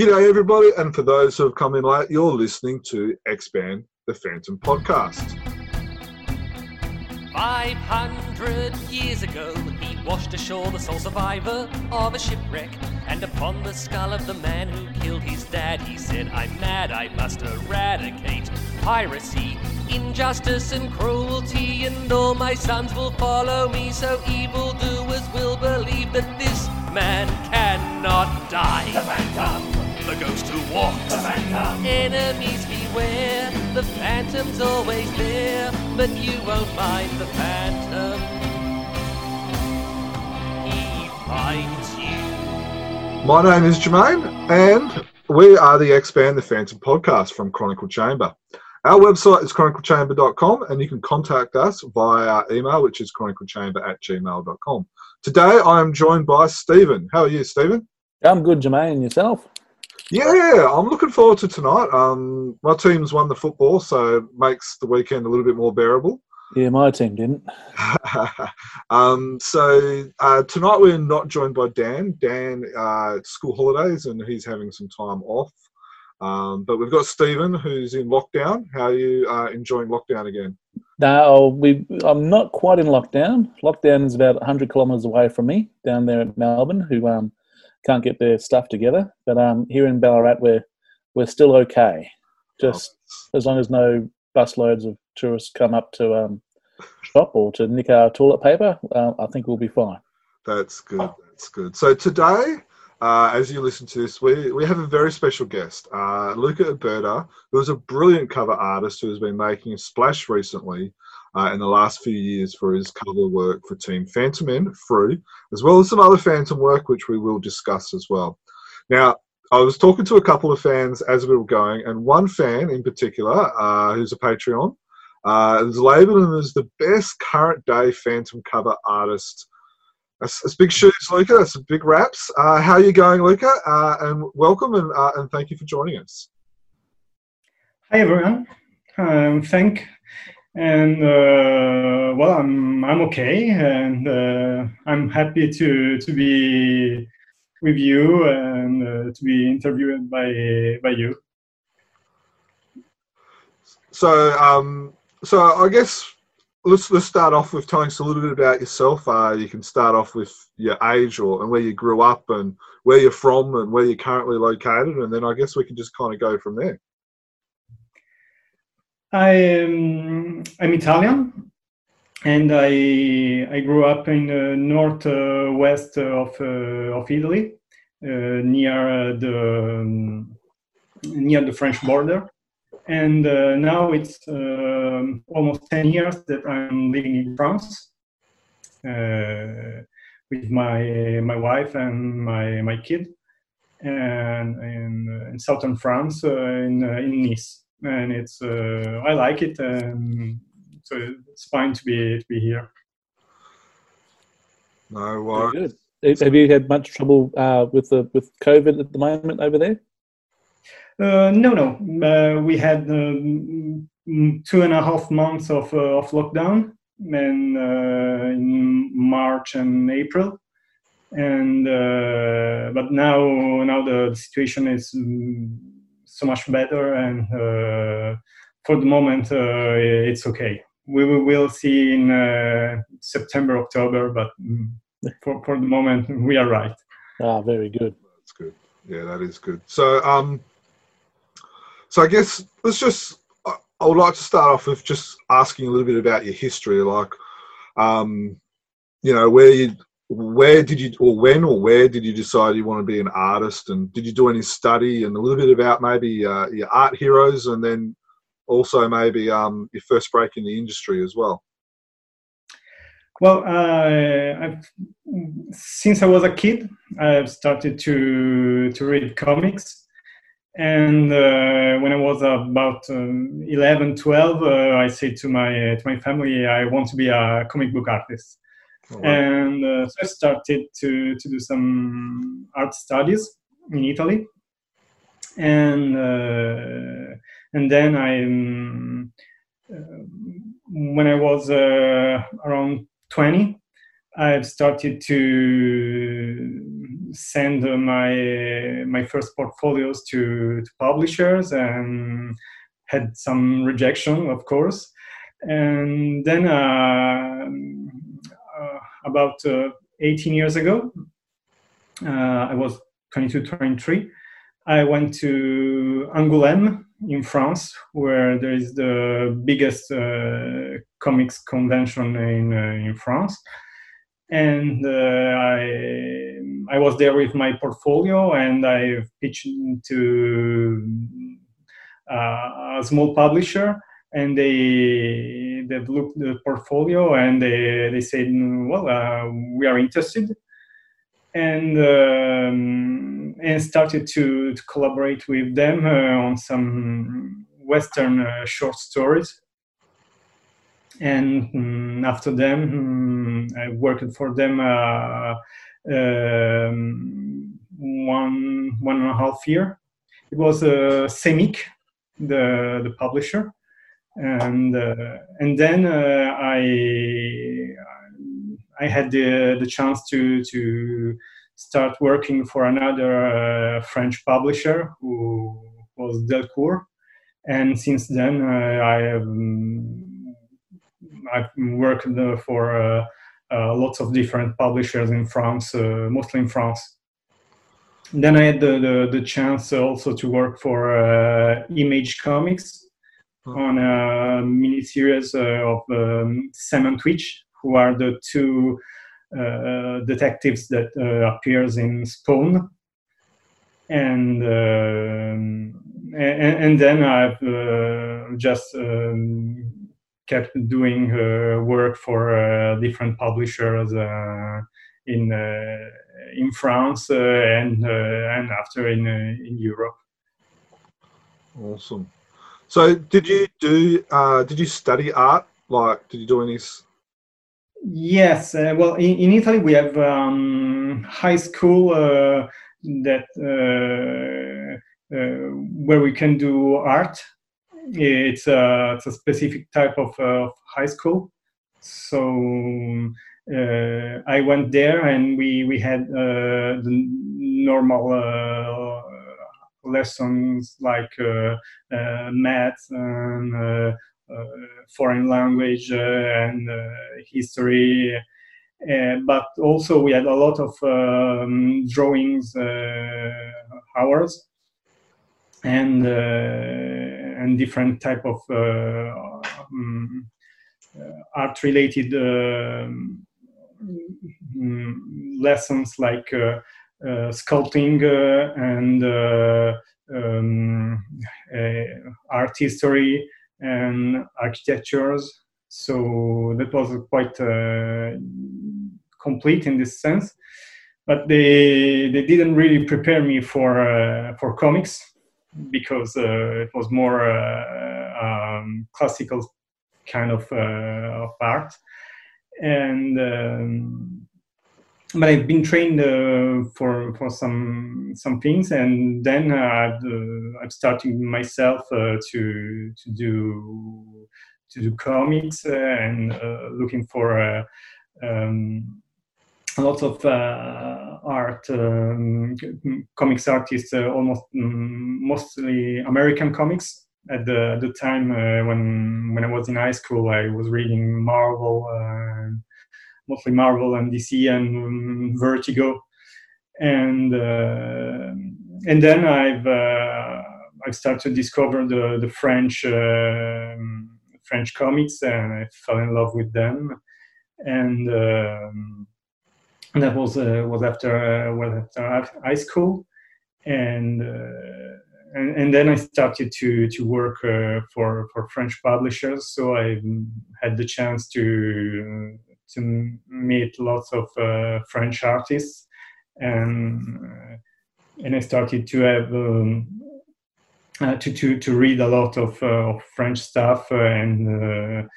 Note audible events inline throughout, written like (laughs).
G'day, everybody, and for those who have come in late, you're listening to Expand the Phantom podcast. 500 years ago, he washed ashore the sole survivor of a shipwreck. And upon the skull of the man who killed his dad, he said, I'm mad, I must eradicate piracy, injustice, and cruelty. And all my sons will follow me, so evildoers will believe that this man cannot die. The to The ghost who walks. the Phantom, Enemies beware, the phantom's always there, but you won't find the phantom. He finds you. My name is Jermaine, and we are the Expand the Phantom podcast from Chronicle Chamber. Our website is chroniclechamber.com, and you can contact us via our email, which is chroniclechamber at gmail.com. Today, I am joined by Stephen. How are you, Stephen? I'm good, Jermaine. And yourself? Yeah, I'm looking forward to tonight. Um, my team's won the football, so it makes the weekend a little bit more bearable. Yeah, my team didn't. (laughs) um, so uh, tonight we're not joined by Dan. Dan, uh, school holidays, and he's having some time off. Um, but we've got Stephen, who's in lockdown. How are you uh, enjoying lockdown again? No, we. I'm not quite in lockdown. Lockdown is about 100 kilometres away from me down there at Melbourne, who um, can't get their stuff together. But um, here in Ballarat, we're we're still okay. Just as long as no busloads of tourists come up to um, shop or to nick our toilet paper, uh, I think we'll be fine. That's good. That's good. So today, uh, as you listen to this, we, we have a very special guest, uh, Luca Erbetta, who is a brilliant cover artist who has been making a splash recently uh, in the last few years for his cover work for Team Phantom Men, Frew, as well as some other Phantom work, which we will discuss as well. Now, I was talking to a couple of fans as we were going, and one fan in particular, uh, who's a Patreon, uh, is labelled him as the best current day Phantom cover artist. That's, that's big shoes, Luca. That's big raps. Uh, how are you going, Luca? Uh, and welcome, and, uh, and thank you for joining us. Hi everyone. Um, thank and uh, well, I'm I'm okay, and uh, I'm happy to to be with you and uh, to be interviewed by by you. So, um, so I guess let's let's start off with telling us a little bit about yourself. Uh, you can start off with your age or and where you grew up and where you're from and where you're currently located, and then I guess we can just kind of go from there. I am I'm Italian, and I I grew up in the northwest of uh, of Italy, uh, near the um, near the French border, and uh, now it's um almost ten years that I'm living in France uh, with my my wife and my my kid, and in, in southern France, uh, in in Nice and it's uh, I like it, and so it's fine to be to be here. No worries. good. Have you had much trouble uh, with the with COVID at the moment over there? Uh, no, no, uh, we had um, two and a half months of uh, of lockdown, and uh, in March and April, and uh, but now now the situation is. mm, so much better and uh, for the moment uh, it's okay we will we'll see in uh, september october but mm, (laughs) for, for the moment we are right Ah, very good. That's good. Yeah, that is good. So, um, so I guess let's just. I I would like to start off with just asking a little bit about your history, like, um, you know, where you, where did you, or when, or where did you decide you want to be an artist, and did you do any study, and a little bit about maybe uh, your art heroes, and then also maybe um, your first break in the industry as well. well uh, since i was a kid i've started to to read comics. And uh, when i was about um, 11 12 uh, i said to my to my family i want to be a comic book artist wow. and uh, so I started to to do some art studies in Italy, and uh, and then I um, uh, when I was uh, around twenty, I've started to send my my first portfolios to, to publishers and had some rejection, of course. And then uh, about uh, 18 years ago, uh, I was 22, 23. I went to Angoulême in France, where there is the biggest uh, comics convention in in France and uh, I I was there with my portfolio and I pitched to uh, a small publisher and they they looked the portfolio and they they said well uh, we are interested. And um, and started to, to, collaborate with them uh, on some western uh, short stories. And um, after them um, I worked for them uh, um, one one and a half year. It was uh, the the publisher, and uh, and then uh, I I had the the chance to to start working for another uh, French publisher who was Delcourt, and since then uh, I have I've worked for uh, uh, lots of different publishers in France, uh, mostly in France. Then I had the, the, the chance also to work for Image Comics on a mini series of um, Sam and Twitch, who are the two uh, detectives that uh, appears in Spawn, and um, and, and, then I've uh, just um, kept doing uh, work for uh, different publishers uh, in in France and and after in in Europe. Awesome. So, did you do? did you study art? Like, did you do any? Yes. well, in, in, Italy, we have um, high school that where we can do art it's a, it's a specific type of uh, high school. So uh, I went there and we, we had uh, the normal uh, lessons like uh, uh, math and foreign language and history. but also we had a lot of um, drawings hours and and different type of uh, um, art related um, lessons like uh, sculpting and um, art history and architectures. So that was quite uh, complete in this sense. But they they didn't really prepare me for uh, for comics because uh, it was more uh, um, classical kind of, uh, of art. And um, but I've been trained uh, for for some some things, and then I've uh, I've started myself uh, to to do to do comics and looking for um, lots of uh, art, um, comics artists, uh, almost um, mostly American comics. At the the time uh, when when I was in high school, I was reading Marvel, uh, mostly Marvel and DC and um, Vertigo, and uh, and then I've uh, I've started to discover the the French um, French comics, and I fell in love with them, and um, that was uh, was after uh, well after high school, and, uh, and and then I started to to work uh, for for French publishers. So I had the chance to to meet lots of uh, French artists, and and I started to have. Um, uh, to, to to read a lot of, of French stuff and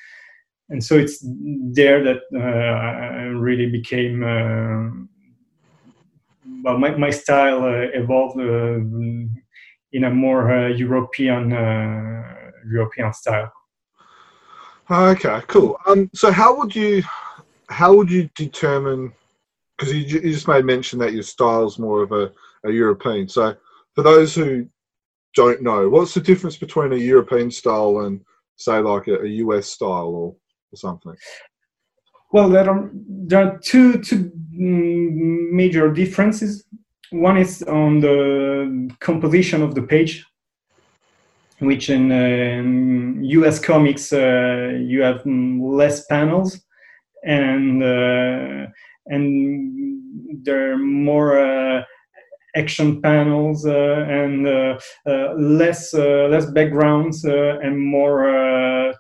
and so it's there that uh, I really became uh, well my, my style uh, evolved uh, in a more uh, European European style. Okay, cool. Um, so how would you how would you determine? Because you, you just made mention that your style is more of a, a European. So for those who don't know, what's the difference between a European style and say like a, a US style or, or something? Well, there are there are two two mm, major differences. One is on the composition of the page, which in uh, US comics uh, you have less panels, and uh, and there are more uh, action panels uh, and uh, less less backgrounds and more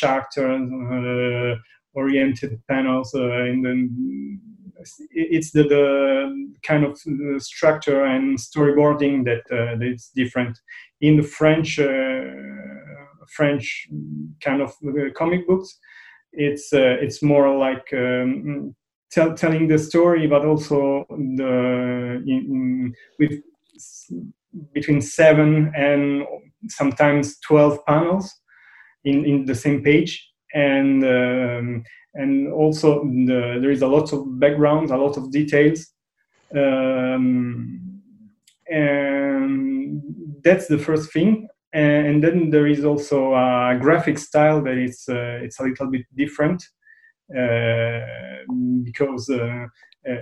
character oriented panels in the it's the, the kind of structure and storyboarding that uh, that's different in the French uh, French kind of comic books. It's it's more like um, tell, telling the story, but also the in, with between seven and sometimes twelve panels in in the same page and um, and also the, there is a lot of backgrounds, a lot of details, um, and that's the first thing. And, and, then there is also a graphic style that is uh, it's a little bit different uh, because uh, uh,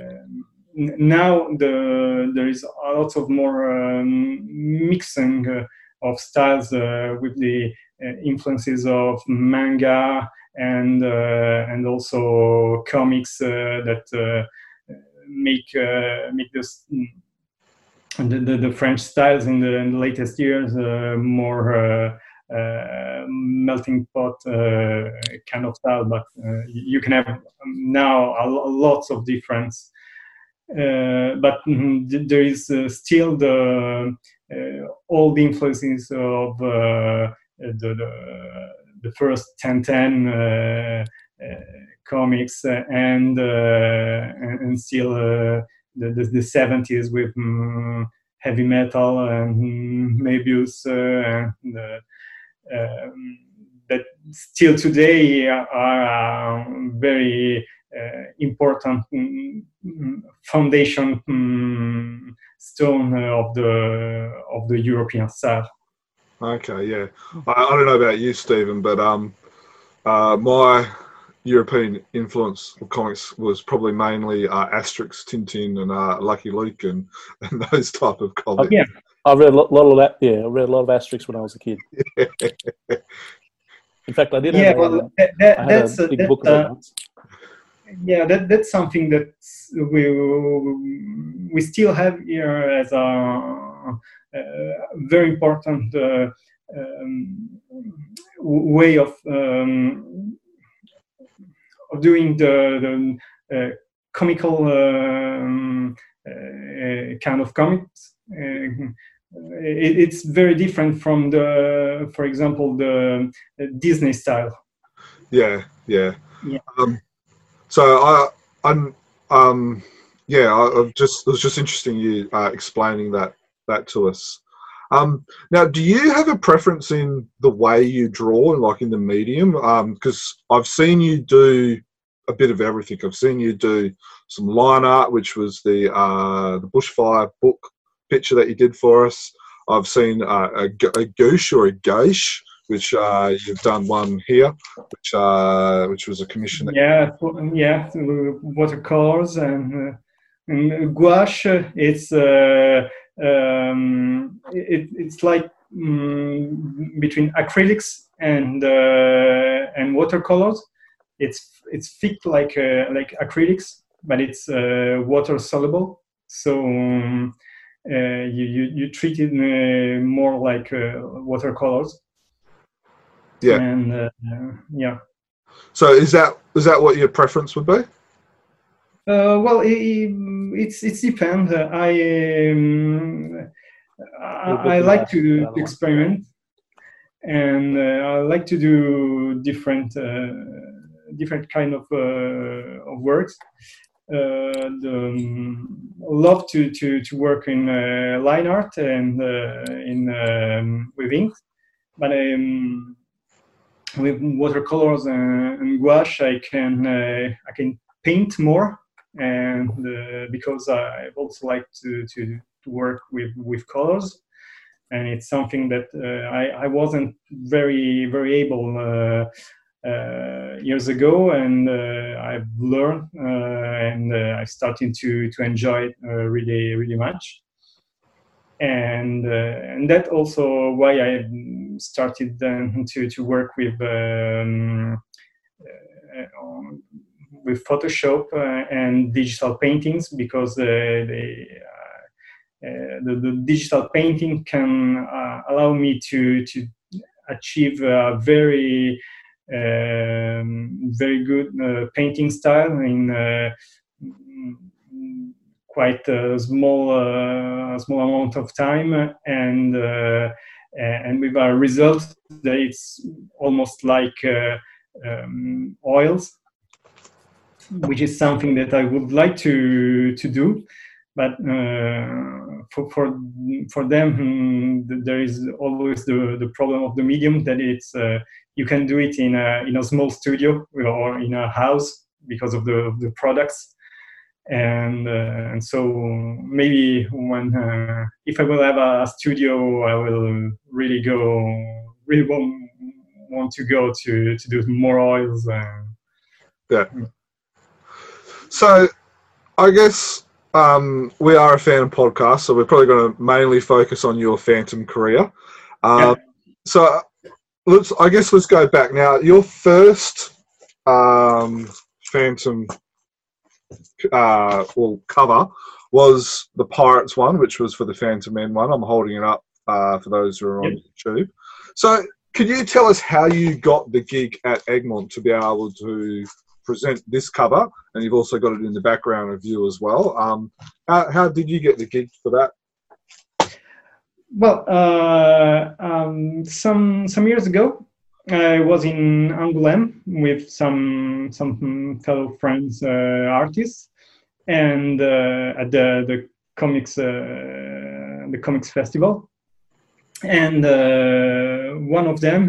now the there is a lot of more um, mixing of styles with the influences of manga and uh, and also comics uh, that uh, make make this mm, the, the, the, French styles in the, in the latest years more uh, melting pot uh, kind of style, but uh, you can have now a, lots of difference. but mm, there is still the all the influences of the, the the first 1010 uh, uh, comics uh, and, and still the, the, the, 70s with um, heavy metal and Moebius and um, that still today are very uh, important um, foundation um, stone of the of the European style. Okay, yeah. I, I, don't know about you, Stephen, but um, uh, my European influence of comics was probably mainly uh, Asterix, Tintin, and uh, Lucky Luke, and, (laughs) and those type of comics. Oh, yeah, I read a lot of that. Yeah, I read a lot of Asterix when I was a kid. (laughs) In fact, I did. Yeah, have, well, that, that, that's a big book of uh, once. Yeah, that, that's something that we we still have here as a uh, very important uh, um, way of um, of doing the, the uh, comical um, kind of comics. It, it's very different from the, for example, the Disney style. Yeah, yeah. yeah. Um, so I, I'm, um, yeah, I, I just it was just interesting you uh, explaining that that to us. Um, now, do you have a preference in the way you draw, and like in the medium? Because um, I've seen you do a bit of everything. I've seen you do some line art, which was the uh, the bushfire book picture that you did for us. I've seen uh, a, a goosh or a gauche, which uh, you've done one here, which uh, which was a commission. yeah, yeah, watercolors and, uh, and gouache. It's uh, um, it, it's like um, between acrylics and uh, and watercolors. It's it's thick like uh, like acrylics, but it's uh, water soluble. So um, uh, you, you you treat it uh, more like uh, watercolors. Yeah. And yeah. So is that is that what your preference would be? Uh, well, it, it's it's depends. Uh, I um, I, I, like to, to experiment, and uh, I like to do different uh, different kind of, uh, of works. Uh, the, um, love to, to, to work in line art and in um, with ink, but um, with watercolors and, and gouache, I can uh, I can paint more, and uh, because I also like to, to to work with with colors, and it's something that uh, I I wasn't very very able. Uh, uh, years ago, and uh, I've learned and I started to to enjoy it really really much and uh, and that also why I started then to to work with um, uh, with Photoshop uh, and digital paintings because they, the, the, digital painting can allow me to to achieve a very um, very good uh, painting style in uh, quite a small uh, small amount of time. And uh, and with a result that it's almost like uh, um, oils which is something that I would like to to do but uh, for, for for them hmm, there is always the, the problem of the medium that it's uh, you can do it in a in a small studio or in a house because of the, the products and uh, and so maybe when uh, if I will have a studio, I will really go really want, want to go to to do more oils. And, yeah. So, I guess um, we are a fan podcast, so we're probably going to mainly focus on your Phantom career. Yeah. So, let's. I guess let's go back now. Your first um, Phantom uh, well, cover was the Pirates one, which was for the Fantomen one. I'm holding it up uh, for those who are on yep. YouTube. So, could you tell us how you got the gig at Egmont to be able to present this cover? And you've also got it in the background of you as well. Um, how, how did you get the gig for that? Well, uh, um, some some years ago, I was in Angoulême with some some fellow friends, uh, artists, and uh, at the the comics uh, the comics festival. And one of them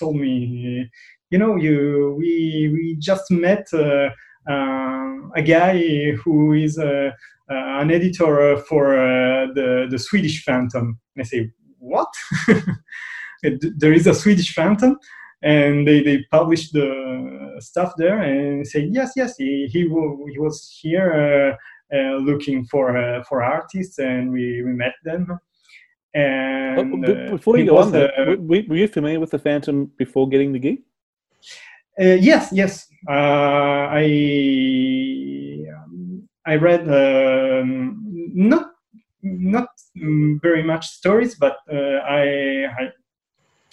told me, you know, you we we just met uh, a guy who is uh, uh, an editor for the the Swedish Phantom. And I say, what? (laughs) there is a Swedish Phantom, and they, they published the stuff there and say yes, yes, he he, he was here uh, uh, looking for uh, for artists, and we, we met them. And uh, before you go on, there, were, were you familiar with the Phantom before getting the gig? Uh, yes, yes. Uh, I um, I read um, not not very much stories, but I, I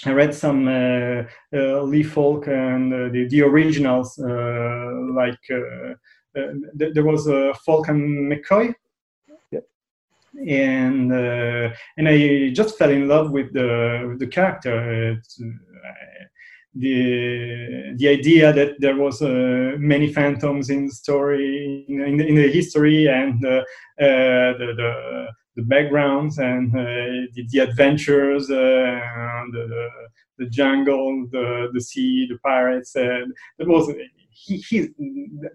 I read some uh, uh, Lee Falk and uh, the, the originals, uh, like uh, uh, th- there was uh, Falk and McCoy, yep. and and I just fell in love with the with the character. The the idea that there was uh, many phantoms in the story in, in, in the history and uh, uh, the, the the backgrounds and uh, the, the, adventures, uh, the, the, the jungle, the the sea, the pirates. And that was he, he.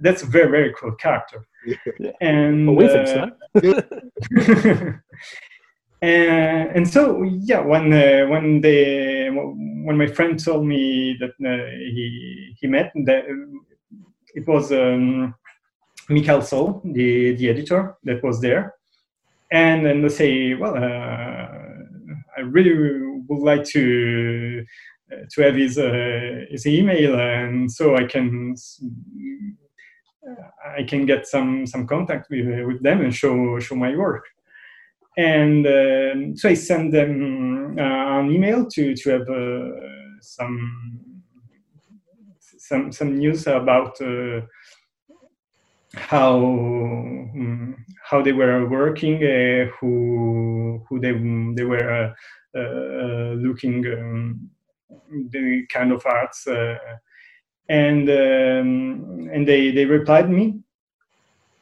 That's a very very cool character. Yeah. And well, we think so. (laughs) (laughs) and, and so yeah, when uh, when they when my friend told me that uh, he he met that it was um, Mikael Sol, the the editor that was there, and then they say, well, uh, I really would like to uh, to have his uh, his email, and so I can I can get some some contact with with them and show show my work. And um, so I sent them uh, an email to to have uh, some some some news about uh, how um, how they were working, uh, who who they they were uh, uh, looking um, the kind of arts, and um, and they they replied me,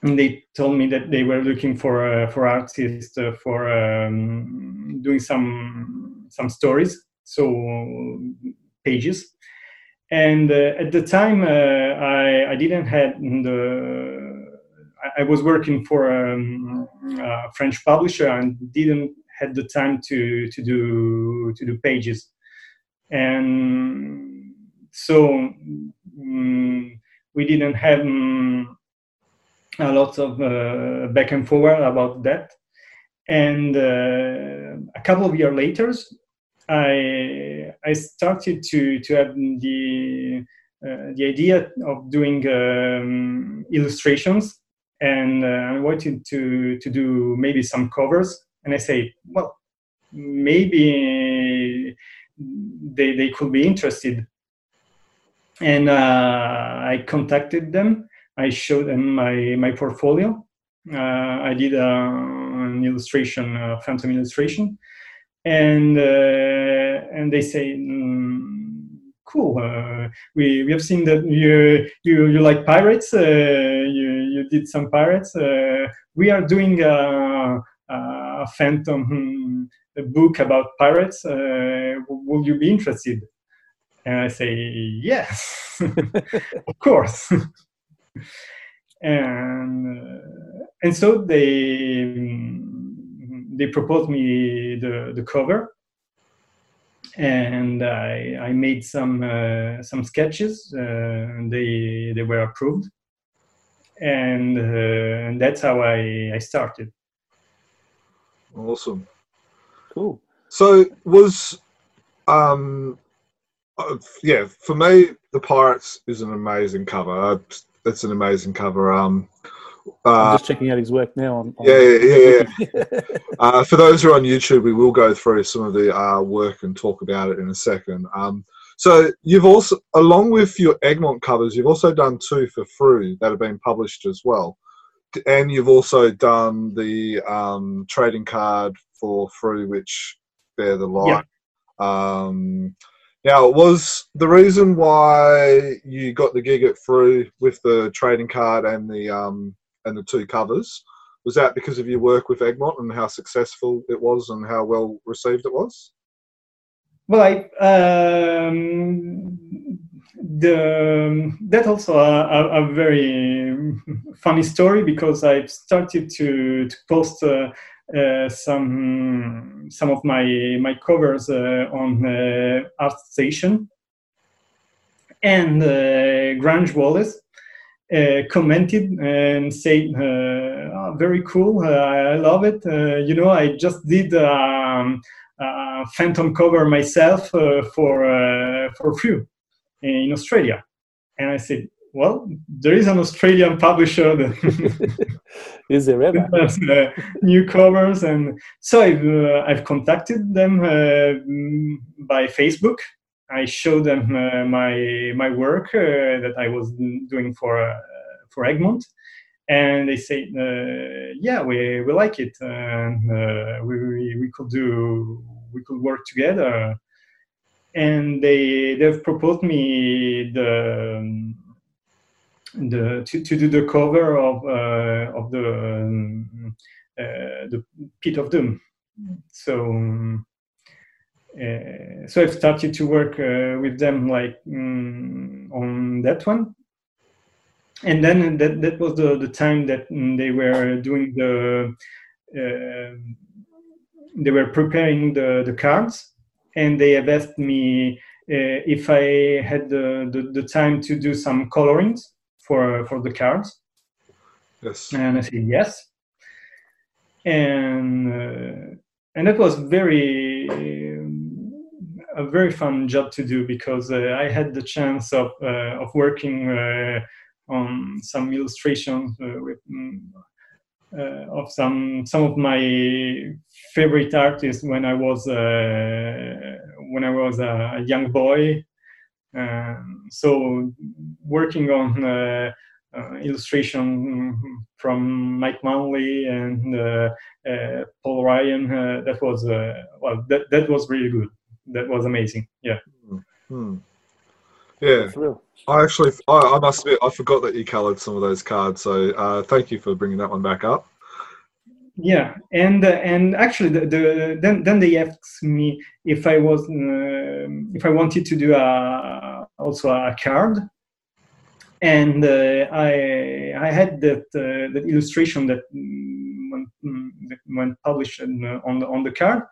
and they told me that they were looking for for artists for um, doing some some stories, so pages. And uh, at the time uh, I, I didn't had the I, I was working for um, a French publisher and didn't had the time to to do to do pages. And so um, we didn't have um, a lot of uh, back and forward about that and uh, a couple of years later I I started to to have the uh, the idea of doing um, illustrations, and uh, I wanted to to do maybe some covers. And I say, well, maybe they they could be interested. And uh, I contacted them. I showed them my my portfolio. Uh, I did uh, an illustration, a phantom illustration, and uh, and they say mm, cool uh, we we have seen that you you you like pirates uh, you you did some pirates. We are doing a, a phantom hmm, a book about pirates. Will you be interested? And i say yes (laughs) of course (laughs) and and so they they proposed me the, the cover and I, I made some uh, some sketches. Uh, they they were approved, and, uh, and that's how I, I started. Awesome, cool. So was um uh, yeah for me the Pirates is an amazing cover. It's an amazing cover. Um, uh, just checking out his work now. On, on yeah, yeah, yeah. (laughs) uh, for those who are on YouTube, we will go through some of the uh, work and talk about it in a second. Um, so you've also, along with your Egmont covers, you've also done two for Frew that have been published as well, and you've also done the um, trading card for Frew, which bear the light. Yeah. Um, now, was the reason why you got the gig at Frew with the trading card and the um, and the two covers. Was that because of your work with Egmont and how successful it was and how well received it was? Well, I um, the that also a, a, very funny story because I started to to post uh, some some of my my covers uh, on uh, ArtStation and uh, Grange Wallace uh, commented and said, uh, oh, "Very cool, uh, I love it." you know, I just did um, a Phantom cover myself for for Frew in Australia, and I said, well, there is an Australian publisher that (laughs) is there ever has, uh, new covers, and so I've uh, I've contacted them uh, by Facebook, I showed them uh, my my work uh, that I was doing for uh, for Egmont, and they say, "Yeah, we, we like it, and we, we we could do we could work together." And they they've proposed me the um, the to, to do the cover of uh, of the um, uh, the pit of doom. So uh, so I've started to work uh, with them like mm, on that one, and then that that was the the time that they were doing the uh, they were preparing the the cards, and they have asked me uh, if I had the, the, the time to do some colorings for for the cards. Yes, and I said yes, and uh, and that was very a very fun job to do because uh, I had the chance of uh, of working uh, on some illustrations with. Uh, of some some of my favorite artists when I was uh, when I was a young boy. Um, so working on uh, illustration from Mike Manley and Paul Ryan, that was well that that was really good that was amazing. Yeah. Hmm. Yeah. I actually, I, I, must admit, I forgot that you coloured some of those cards. So uh, thank you for bringing that one back up. Yeah, and uh, and actually, the, the then then they asked me if I was uh, if I wanted to do a also a card, and uh, I I had that uh, that illustration that when, when published on the on the card.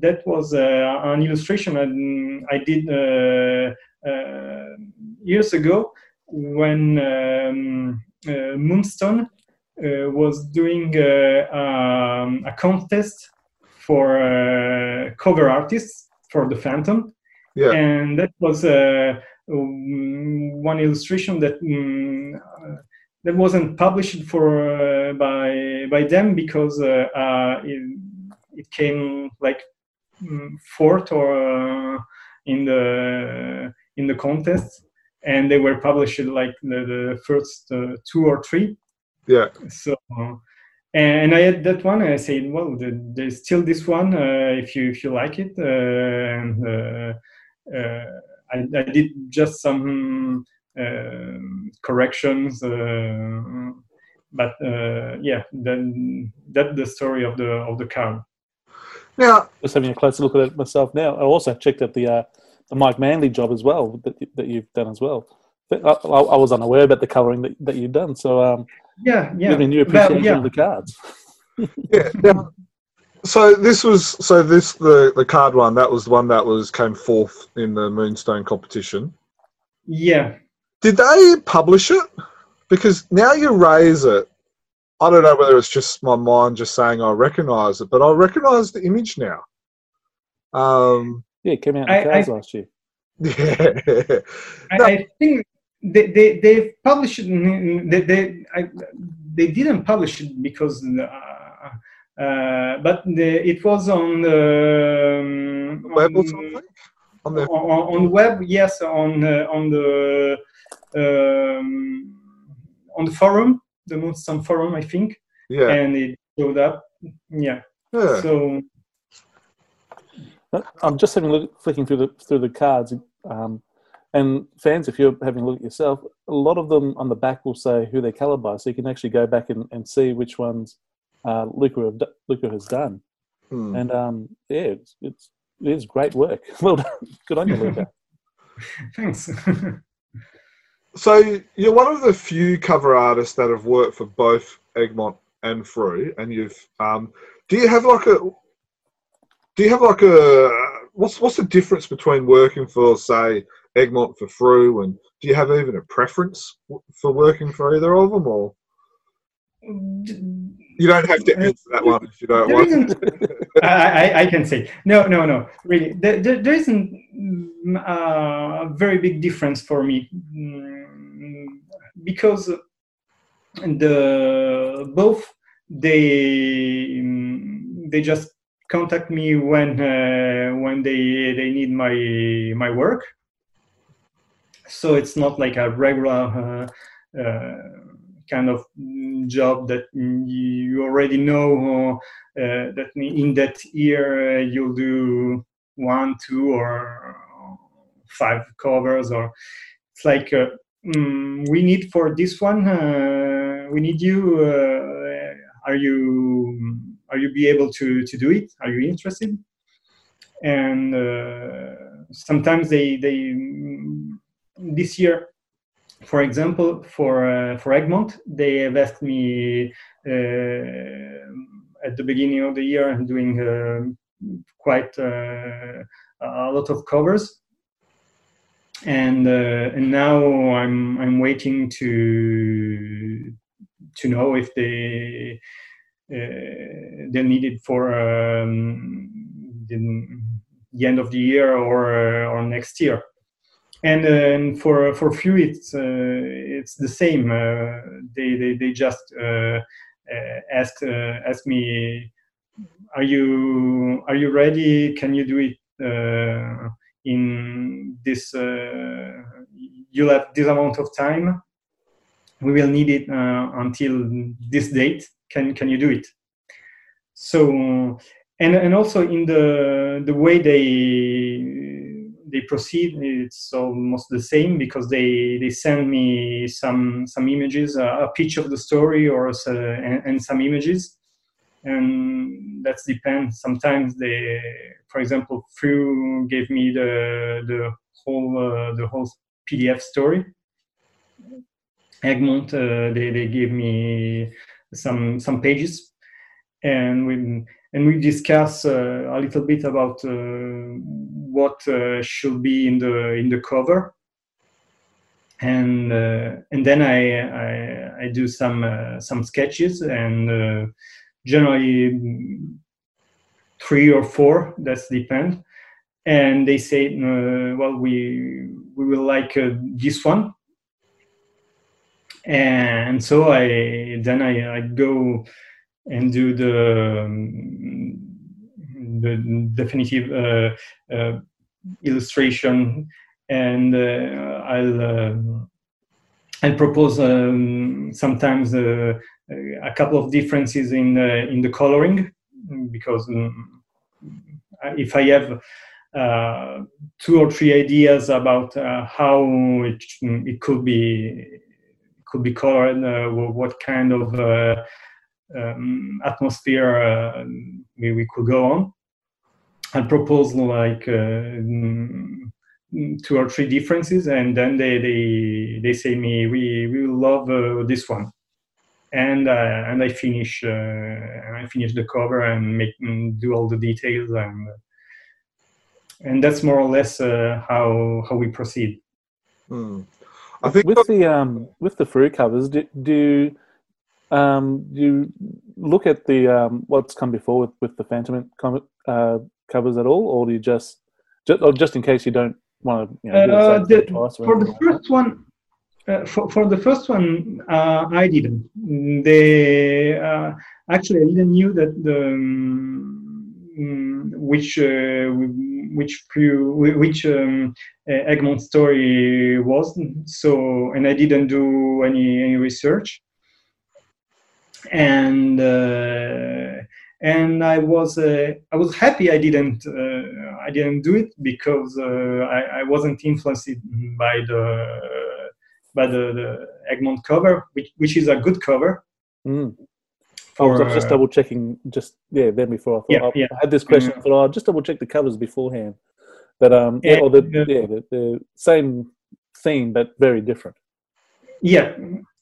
That was uh, an illustration I, I did uh, years ago when um, Moonstone uh, was doing uh, um, a contest for uh, cover artists for the Phantom, Yeah. and that was um, one illustration that um, that wasn't published for by by them because it, it came like mm, fourth or in the in the contest. And they were published like the, the first uh, two or three Yeah. so and i had that one and i said well the, there's still this one uh, if you if you like it uh, and uh, uh, I, I did just some um corrections uh, but uh, yeah then that's the story of the of the card Now, Just having a closer look at it myself now. I also checked out the uh, the Mike Manley job as well that that you've done as well. But I, I I was unaware about the colouring that, that you'd done. So um, yeah yeah give me a new Well, appreciation yeah. of the cards. (laughs) yeah. Now, so this was so this the the card one that was the one that was came fourth in the Moonstone competition. yeah Did they publish it? Because now you raise it. I don't know whether it's just my mind just saying I recognise it, but I recognise the image now. Um, Yeah, it came out in I- cards I- last year. (laughs) yeah. I, No. I think they they they've published They they I, they didn't publish it because, uh, uh, but the, it was on the um, Web or on. On the on, on web. Yes, on uh, on the um, on the forum, the Moonstone forum, I think, yeah, and it showed up. Yeah. yeah. So I'm just having a look, flicking through the through the cards, um, and fans, if you're having a look at yourself, a lot of them on the back will say who they're coloured by, so you can actually go back and, and see which ones uh, Luca have, Luca has done. Hmm. And um, yeah, it's, it's it is great work. (laughs) Well done, good on you, Luca. (laughs) thanks. (laughs) So you're one of the few cover artists that have worked for both Egmont and Frew, and you've. Um, do you have like a? Do you have like a? What's what's the difference between working for say Egmont for Frew, and do you have even a preference for working for either of them, or you don't have to answer that one if you don't There want? (laughs) I, I, can say no, no, no. Really, there, there, there isn't mm, a very big difference for me mm, because the both they mm, they just contact me when uh, when they they need my my work. So it's not like a regular. Uh, uh, kind of job that you already know uh, that in that year you'll do one, two, or five covers, or it's like uh, mm, we need for this one. Uh, we need you. Uh, are you are you be able to to do it? Are you interested? And sometimes they they this year for example, for uh, for Egmont, they have asked me uh, at the beginning of the year doing uh, quite uh, a lot of covers, and uh, and now I'm I'm waiting to to know if they uh, they need it for um, the, the end of the year or or next year and, uh, and for for Frew it's uh, it's the same. Uh, they, they they just uh, ask ask me, are you are you ready? Can you do it in this? You'll have this amount of time. We will need it uh, until this date. Can can you do it? So and and also in the the way they they proceed it's almost the same because they they send me some some images uh, a pitch of the story or uh, and, and some images and that's depends. Sometimes they, for example, Frew gave me the the whole uh, the whole PDF story. Egmont, uh, they they gave me some some pages, and we and we discuss uh, a little bit about uh, what uh, should be in the in the cover. And uh, and then I, I, I do some uh, some sketches and uh, generally three or four that's depend. And they say well we we will like this one. And so I then I, I go and do the um, the definitive uh, illustration. And uh, I'll uh, I'll propose um, sometimes uh, a couple of differences in in the coloring. Because um, if I have uh, two or three ideas about uh, how it, it could be could be colored, uh, what kind of um, atmosphere uh, we, we could go on. I propose like two or three differences and then they they they say me we we love uh, this one and uh, and i finish uh, i finish the cover and make and do all the details and and that's more or less uh, how how we proceed mm. i think with the um with the Frew covers do, do um you look at the um what's come before with, with the phantom uh, covers at all or do you just just, or just in case you don't want to you know, uh, the, for the first one uh, for, for the first one uh, i didn't. They uh, actually i didn't knew that the um, which uh, which which um, egmont story was so and i didn't do any any research and uh, and I was uh, I was happy I didn't uh, I didn't do it because uh, I, I, wasn't influenced by the by the, the Egmont cover, which which is a good cover. Mm. For, I was just double checking, just yeah, then before I thought yeah, I, yeah. I had this question. I thought oh, I'll just double check the covers beforehand. But um, yeah, or the, yeah, the, the same theme but very different. Yeah,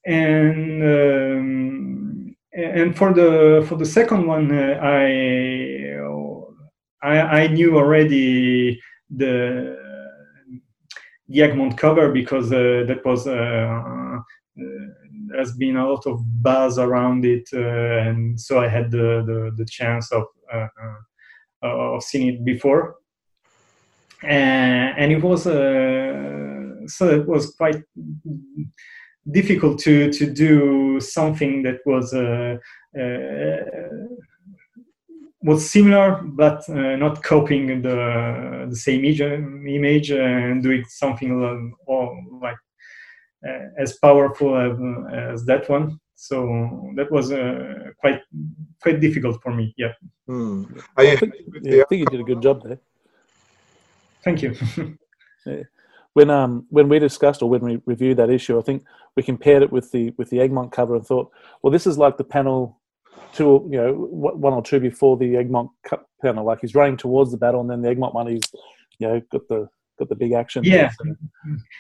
and um, and for the for the second one, uh, I, I, I knew already the the Egmont cover because uh, that was uh, has been a lot of buzz around it, and so I had the the, the chance of of seeing it before, and, and it was so it was quite difficult to to do something that was uh, uh, was similar but uh, not copying the the same image, image and doing something like uh, as powerful as, as, that one. So that was uh, quite quite difficult for me. Yeah. Hmm. I, think, yeah, I think you did a good job there. Thank you. (laughs) when um when we discussed or when we reviewed that issue, I think we compared it with the with the Egmont cover and thought, well, this is like the panel two, you know, one or two before the Egmont panel. Like he's running towards the battle, and then the Egmont one, he's you know got the got the big action. Yeah, so,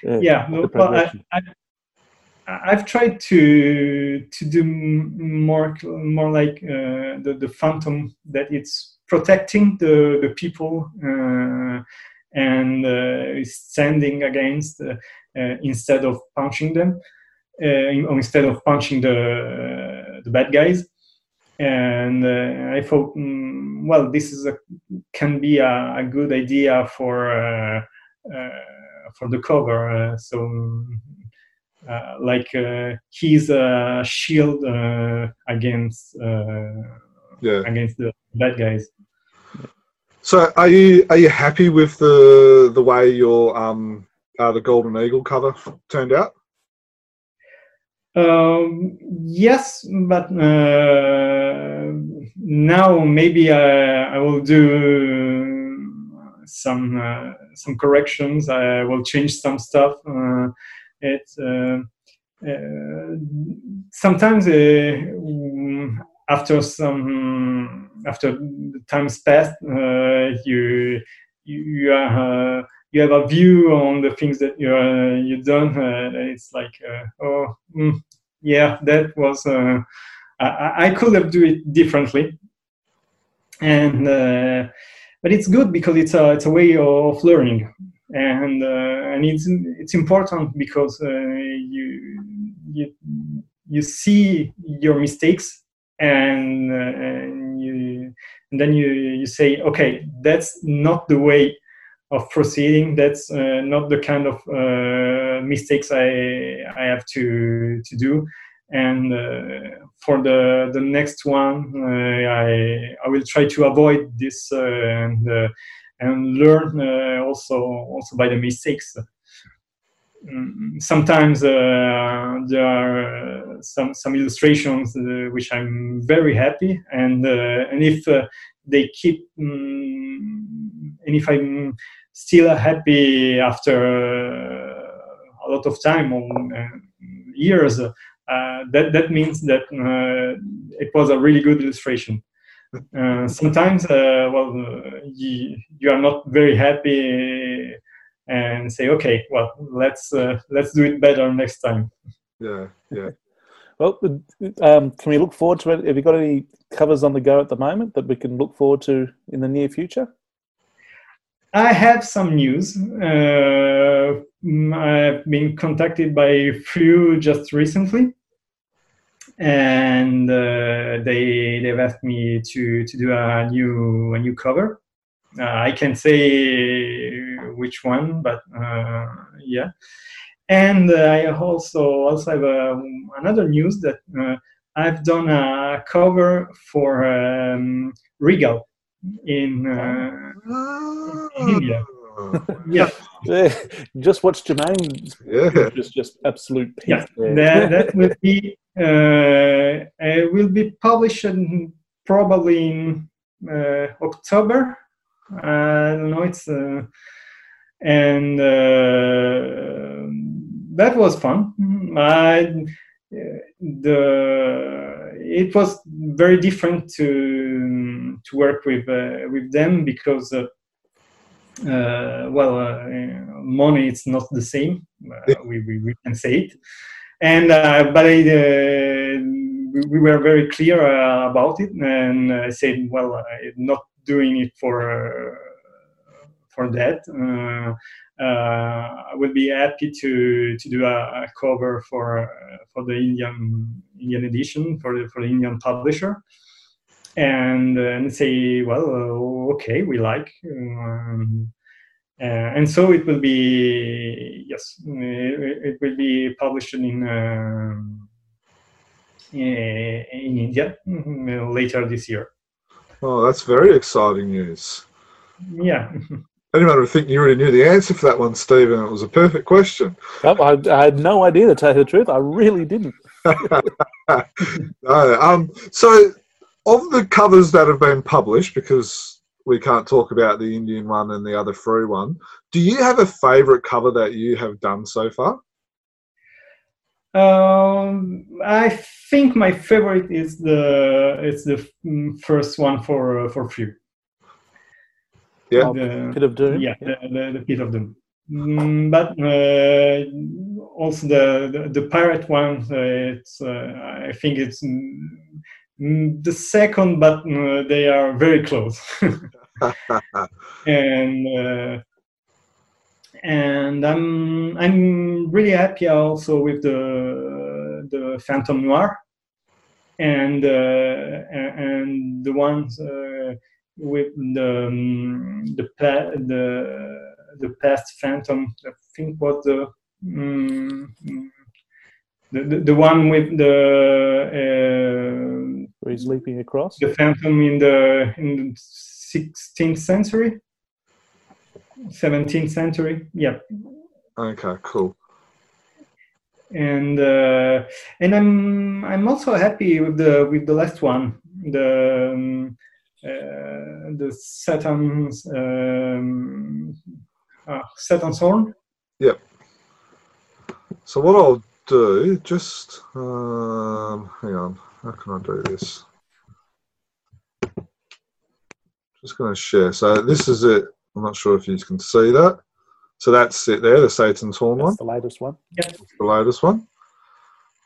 yeah. yeah. Well, I, I, I've tried to to do more more like uh, the the phantom that it's protecting the the people uh, and uh, standing against uh, uh, instead of punching them, instead of punching the the bad guys. And I thought, mm, well, this is a can be a, a good idea for for the cover. so. Uh, like uh, he's a shield uh, against yeah. against the bad guys. So, are you are you happy with the the way your um uh, the Golden Eagle cover turned out? Um, yes, but uh, now maybe I, I will do some uh, some corrections. I will change some stuff. Uh, it uh, uh, sometimes uh, after some after times passed, uh, you you are, uh, you have a view on the things that you uh, you done. it's like oh mm, yeah, that was I, I could have do it differently, and but it's good because it's a it's a way of learning and uh, and it's it's important because uh, you you you see your mistakes and, uh, and you and then you you say okay that's not the way of proceeding. That's uh, not the kind of uh, mistakes i i have to to do. And uh, for the the next one uh, i i will try to avoid this uh, and and learn also also by the mistakes. Mm, sometimes there are some some illustrations uh, which I'm very happy, and and if they keep um, and if I'm still happy after a lot of time or years, that that means that it was a really good illustration. Uh, sometimes, uh, well, you, you, are not very happy and say, okay, well, let's uh, let's do it better next time. Yeah, yeah. Well, um, can we look forward to it? Have you got any covers on the go at the moment that we can look forward to in the near future? I have some news. Uh, I've been contacted by a few just recently, and uh, they they've asked me to to do a new a new cover. Uh, I can say which one, but uh, yeah. And uh, I also also have um, another news that I've done a cover for um, Regal in, in India. (laughs) yeah. just watch Jermaine. Yeah. Just, just absolute. Yeah. That, that will be. Uh, it will be published in, probably in uh, October I don't know. It's uh, and uh, that was fun. I, the it was very different to to work with uh, with them because uh, uh, well uh, money it's not the same. We, we, we can say it. And but I, we were very clear about it. And I said well not doing it for for that. Uh, uh, I would be happy to to do a, a cover for for the Indian Indian edition for the for the Indian publisher, and and say, well, uh, okay, we like. Um, uh, and so it will be yes it, it will be published in uh, in India later this year. Oh, that's very exciting news. Yeah. (laughs) Anyone would think you already knew the answer for that one, Stephen. It was a perfect question. I, I had no idea, to tell you the truth. I really didn't. (laughs) no, um, so, of the covers that have been published, because we can't talk about the Indian one and the other Frew one, do you have a favourite cover that you have done so far? Um, I think my favorite is the it's the mm, first one for uh, for Frew. Yeah, the, Pit of Doom. Yeah, The, the, the Pit of Doom. Mm, but uh, also the, the, the pirate one. Uh, it's uh, I think it's mm, the second, but uh, they are very close. (laughs) and uh, and I'm I'm really happy also with the the Phantom Noir and uh, and the ones uh, with the um, the the the past Phantom. I think was the um, the, the, the one with the uh, where he's leaping across the Phantom in the in the 16th century. 17th century. Yeah. Okay, cool. And uh, and I'm I'm also happy with the with the last one, the um, the Satan's um, uh, Satan's horn. Yep. So what I'll do, just um, hang on, how can I do this? Just going to share. So this is it. I'm not sure if you can see that. So that's it there, the Satan's Horn one, the latest one. Yeah. The latest one.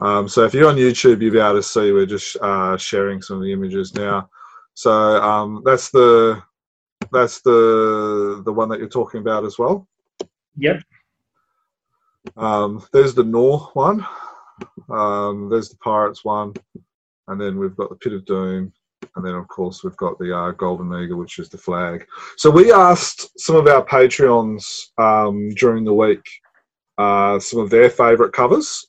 Um, so if you're on YouTube, you'll be able to see we're just uh, sharing some of the images now. So um, that's the that's the the one that you're talking about as well. Yep. Um, there's the Noir one. Um, there's the Pirates one, and then we've got the Pit of Doom, and then of course we've got the uh, Golden Eagle, which is the flag. So we asked some of our Patreons um, during the week uh, some of their favourite covers.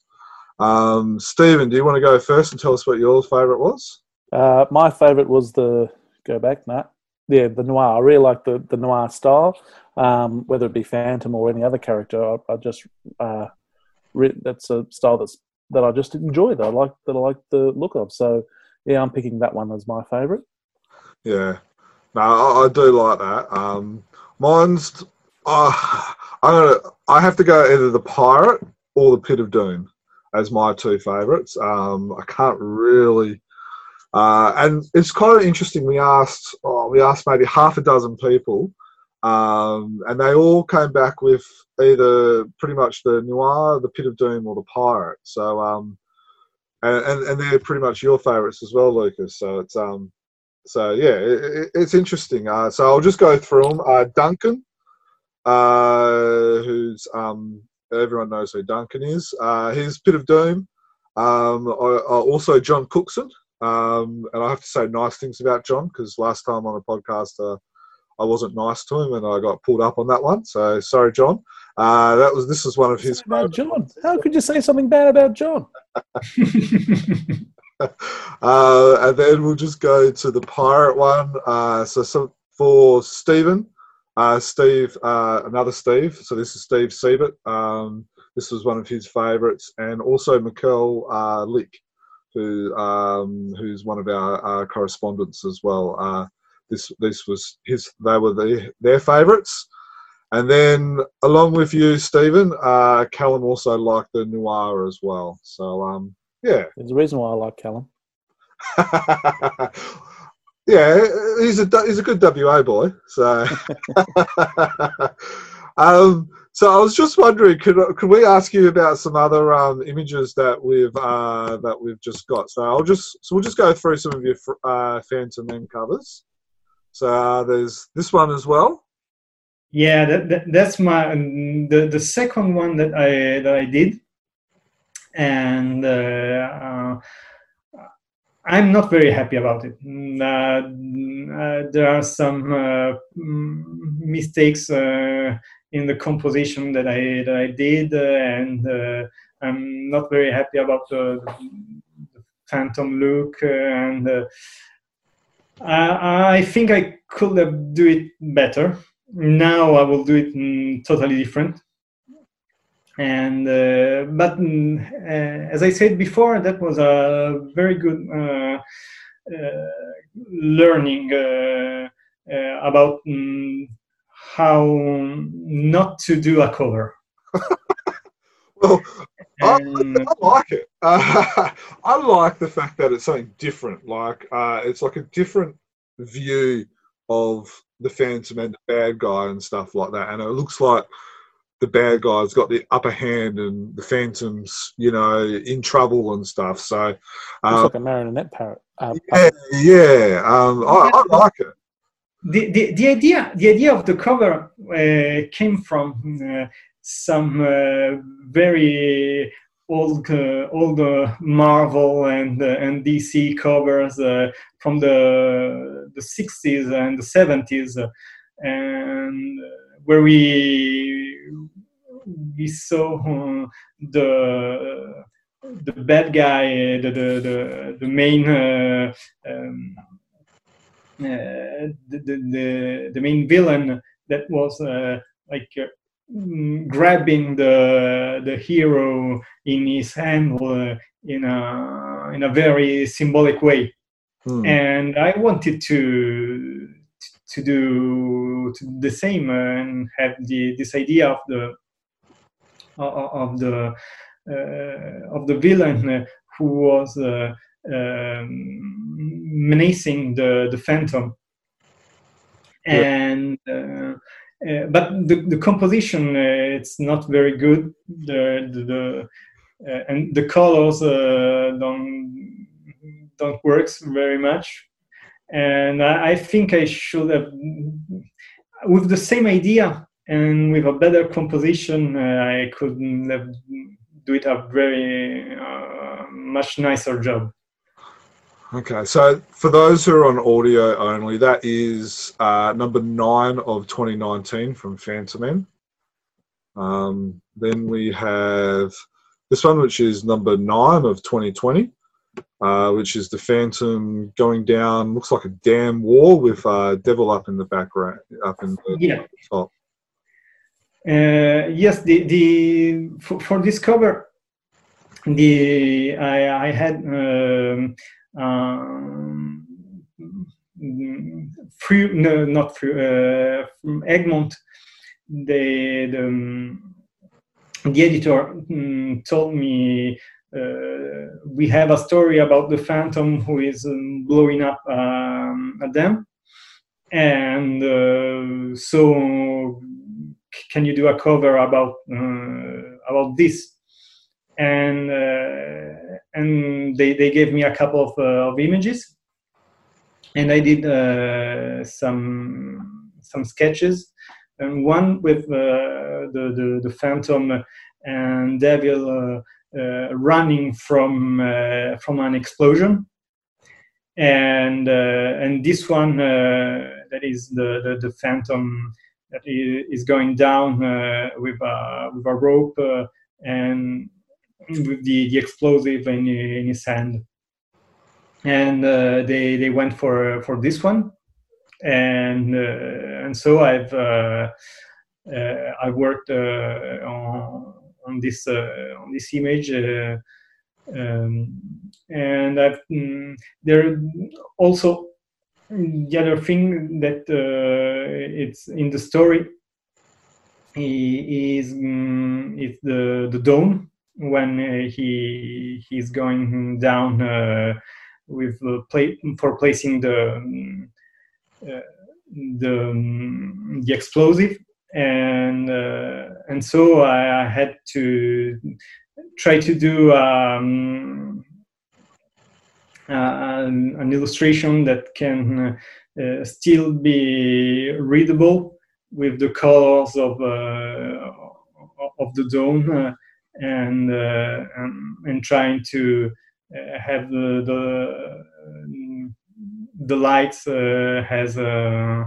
Um, Stephen, do you want to go first and tell us what your favourite was? Uh, my favourite was the go back, Matt. Yeah, the noir. I really like the, the noir style. Um, whether it be Phantom or any other character, I, I just uh, re- that's a style that's that I just enjoy. That I like that I like the look of. So yeah, I'm picking that one as my favourite. Yeah, no, I, I do like that. Um, mine's uh, I'm gonna I have to go either the pirate or the pit of doom as my two favourites. Um, I can't really, uh, and it's kind of interesting. We asked oh, we asked maybe half a dozen people, um, and they all came back with either pretty much the noir, the pit of doom, or the pirate. So um, and, and and they're pretty much your favourites as well, Lucas. So it's um. So yeah, it, it, it's interesting. Uh, so I'll just go through them. Uh, Duncan, uh, who's um, everyone knows who Duncan is. Uh, he's Pit of Doom. Um, also John Cookson, um, and I have to say nice things about John because last time on a podcast uh, I wasn't nice to him and I got pulled up on that one. So sorry, John. Uh, that was this was one of his. About John, how could you say something bad about John? (laughs) (laughs) uh, and then we'll just go to the pirate one. Uh, so, so for Stephen, uh, Steve, uh, another Steve. So this is Steve Siebert. Um, this was one of his favourites, and also Mikkel uh, Lick, who um, who's one of our uh, correspondents as well. Uh, this this was his. They were the, their favourites. And then, along with you, Stephen, uh, Callum also liked the noir as well. So, um, yeah, There's a reason why I like Callum. (laughs) yeah, he's a he's a good WA boy. So, (laughs) (laughs) um, so I was just wondering, could could we ask you about some other um, images that we've uh, that we've just got? So I'll just so we'll just go through some of your uh, Fantomen covers. So uh, there's this one as well. Yeah, that, that, that's my um, the the second one that I that I did, and uh, uh, I'm not very happy about it. Mm, Uh, uh, there are some uh, mm, mistakes uh, in the composition that I that I did, uh, and uh, I'm not very happy about the, the phantom look, uh, and I, I think I could have do it better now I will do it mm, totally different. And uh, but mm, uh, as I said before, that was a very good uh, learning about mm, how not to do a cover. (laughs) Well, I, And, I like it. Uh, (laughs) I like the fact that it's something different. Like uh, it's like a different view of the Phantom and the bad guy and stuff like that. And it looks like the bad guy's got the upper hand and the Phantom's, you know, in trouble and stuff. So, Looks um, like a marionette parrot. Uh, yeah, yeah, um, I, I like it. The, the, idea the idea of the cover uh, came from uh, some uh, very old uh, old uh, Marvel and uh, and DC covers from the the 60s and the 70s uh, and where we we saw the the bad guy the the the, the main um, the, the, the main villain that was uh, like uh, mm, grabbing the the hero in his hand uh, in a in a very symbolic way Hmm. and I wanted to to do the same and have the this idea of the of the uh, of the villain who was uh, menacing the the phantom and uh, uh, but the, the composition uh, it's not very good. The the, the uh, and the colors uh, don't don't works very much. And I, think I should have with the same idea and with a better composition, uh, I could have do it a very uh, much nicer job. Okay, so for those who are on audio only, that is uh, number nine of 2019 from Fantomen. Um, then we have this one, which is number nine of 2020, uh, which is the Phantom going down. Looks like a dam wall with uh, Devil up in the background, up in the Yeah. top. Uh, yes, the the for, for this cover, the I I had um, um, Frew no not Frew uh, from Egmont. The the, um, the editor um, told me uh, we have a story about the phantom who is um, blowing up um, a dam, and uh, so can you do a cover about uh, about this and uh, and they, they gave me a couple of, uh, of images. And i did uh, some some sketches. And one with uh, the, the the phantom and devil uh, uh, running from from an explosion. And and this one that is the, the the phantom that is going down with a with a rope and with the, the explosive in, his hand. And uh, they they went for for this one, and uh, and so I've uh, uh, I worked uh, on on this uh, on this image. Um, and I've, mm, there also the other thing that it's in the story is mm, is the the dome when uh, he he's going down uh, with play, for placing the mm, uh, the mm, the explosive. And uh, and so I, I had to try to do um, uh, an, an illustration that can uh, still be readable with the colors of of the dome and, uh, and and trying to uh, have the the, the lights uh, as uh,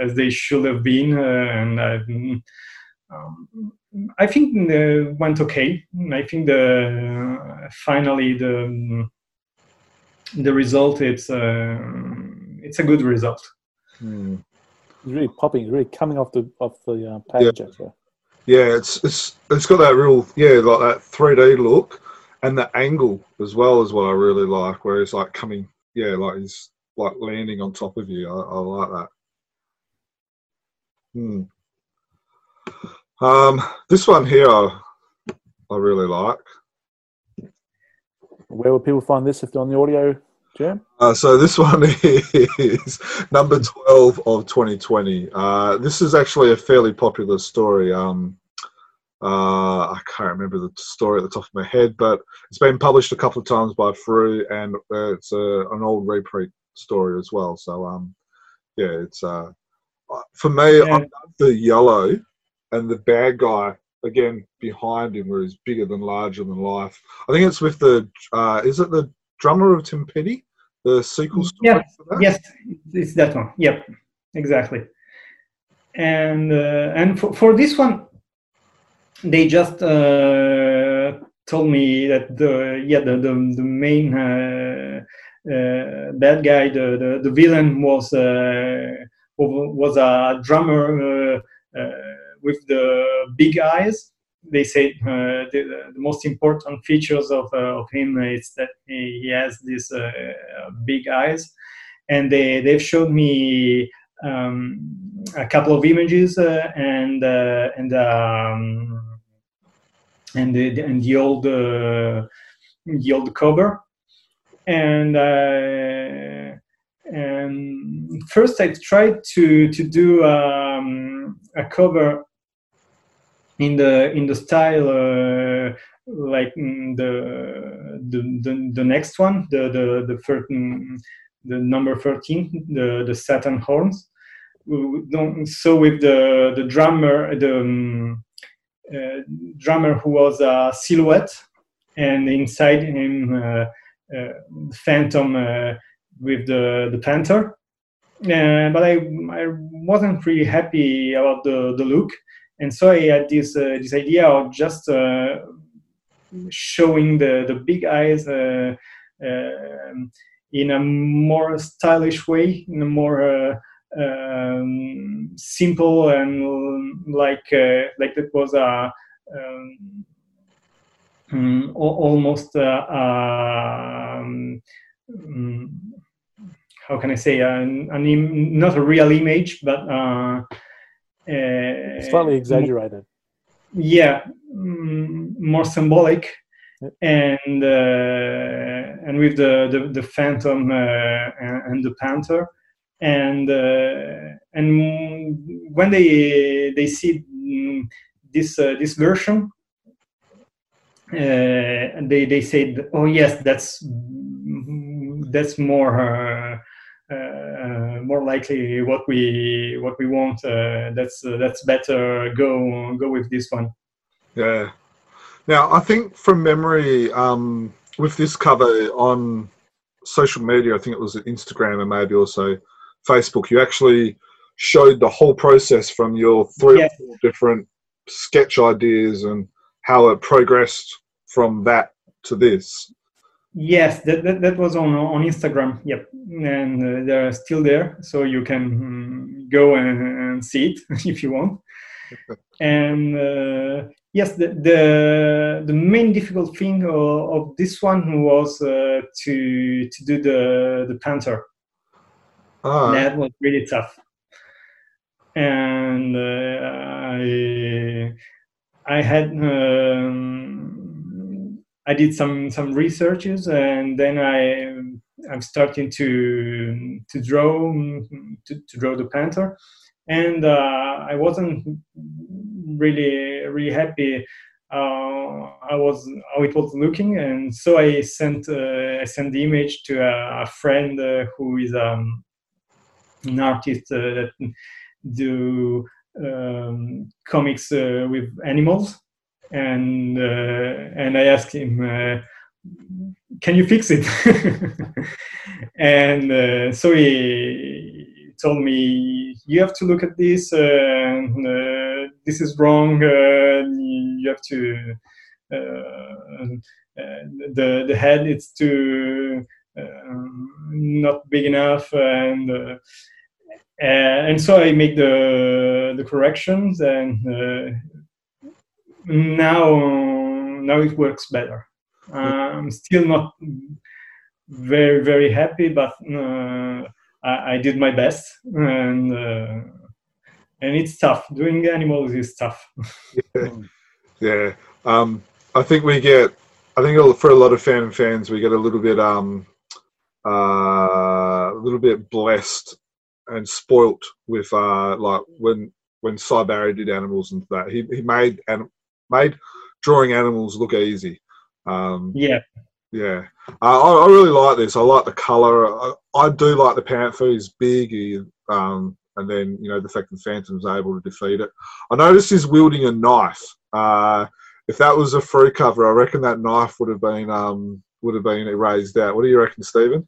as they should have been uh, and I've, um, I think uh, went okay. I think the finally the the result it's uh, it's a good result. Hmm. It's really popping. Really coming off the off the uh, page. Actually. Yeah, it's it's it's got that real yeah like that three D look, and the angle as well is what I really like. Where it's like coming yeah like he's like landing on top of you. I, I like that. Hmm. Um, this one here I, I really like. Where would people find this if they're on the audio jam? Uh, so this (laughs) one is number 12 of 2020. Uh, this is actually a fairly popular story. Um, uh, I can't remember the story at the top of my head, but it's been published a couple of times by Frew, and uh, it's a, an old reprint story as well. So um, yeah, it's uh, for me. I Yeah. love the yellow and the bad guy again behind him, where he's bigger than larger than life. I think it's with the uh, is it the drummer of Tim Petty, the sequel story Yeah, for that? Yes, it's that one. Yep, exactly. And uh, and for, for this one, they just uh, told me that the yeah the the, the main uh, uh, bad guy, the, the the villain was uh, was a drummer uh, uh, with the big eyes. They say uh, the, the most important features of, uh, of him is that he, has these uh, big eyes, and they they've showed me um, a couple of images uh, and uh, and um, and the and the old uh, the old cover, and and first I tried to to do um, a cover in the in the style uh, like mm, the, the the the next one the the the first, the number 13 the the Satan horns. So with the the drummer the um, uh, drummer who was a silhouette and inside him uh, uh, phantom uh, with the the panther. Uh, but I, I wasn't really happy about the, the look and so I had this uh, this idea of just uh, showing the the big eyes uh, um, in a more stylish way, in a more um, simple and like like it was a um, um, almost uh, um, um, how can I say an, an Im- not a real image, but uh, slightly exaggerated. Yeah, mm, more symbolic, and uh, and with the the, the phantom uh, and the panther, and uh, and when they they see mm, this uh, this version, uh, they they said, "Oh yes, that's that's more uh, more likely what we what we want. Uh, that's uh, that's better. Go go with this one. Yeah. Now I think from memory, um, with this cover on social media, I think it was Instagram and maybe also Facebook. You actually showed the whole process from your three yes. or four different sketch ideas and how it progressed from that to this. Yes, that, that, that, was on on Instagram. Yep, and uh, they're still there, so you can um, go and, and, see it (laughs) if you want. and uh, yes, the, the, the main difficult thing of, of this one was uh, to to do the the panther. Ah. That was really tough, and uh, I I had. Um, I did some some researches and then I I'm starting to to draw to, to draw the panther. And uh, I wasn't really really happy uh, I was how it was looking. And so I sent uh, I sent the image to a, a friend uh, who is um, an artist uh, that do um, comics uh, with animals and uh, and I asked him, uh, "Can you fix it?" (laughs) and uh, so he told me, "You have to look at this. And, this is wrong. you have to." the the head it's too um, not big enough and uh, and so I make the the corrections and uh, now now it works better. I'm still not very very happy, but uh, I, I, did my best, and uh, and it's tough. Doing animals is tough. yeah, yeah. Um, I think we get. I think for a lot of fan fans, we get a little bit um, uh, a little bit blessed and spoilt with uh, like when when Sy Barry did animals and that. He he made and made drawing animals look easy. Um, yeah. Yeah, uh, I, I, really like this. I like the color. I, I do like the panther. He's big, he, um, and then you know the fact that Phantom's able to defeat it. I noticed he's wielding a knife. Uh, if that was a Frew cover, I reckon that knife would have been um, would have been erased out. What do you reckon, Stephen?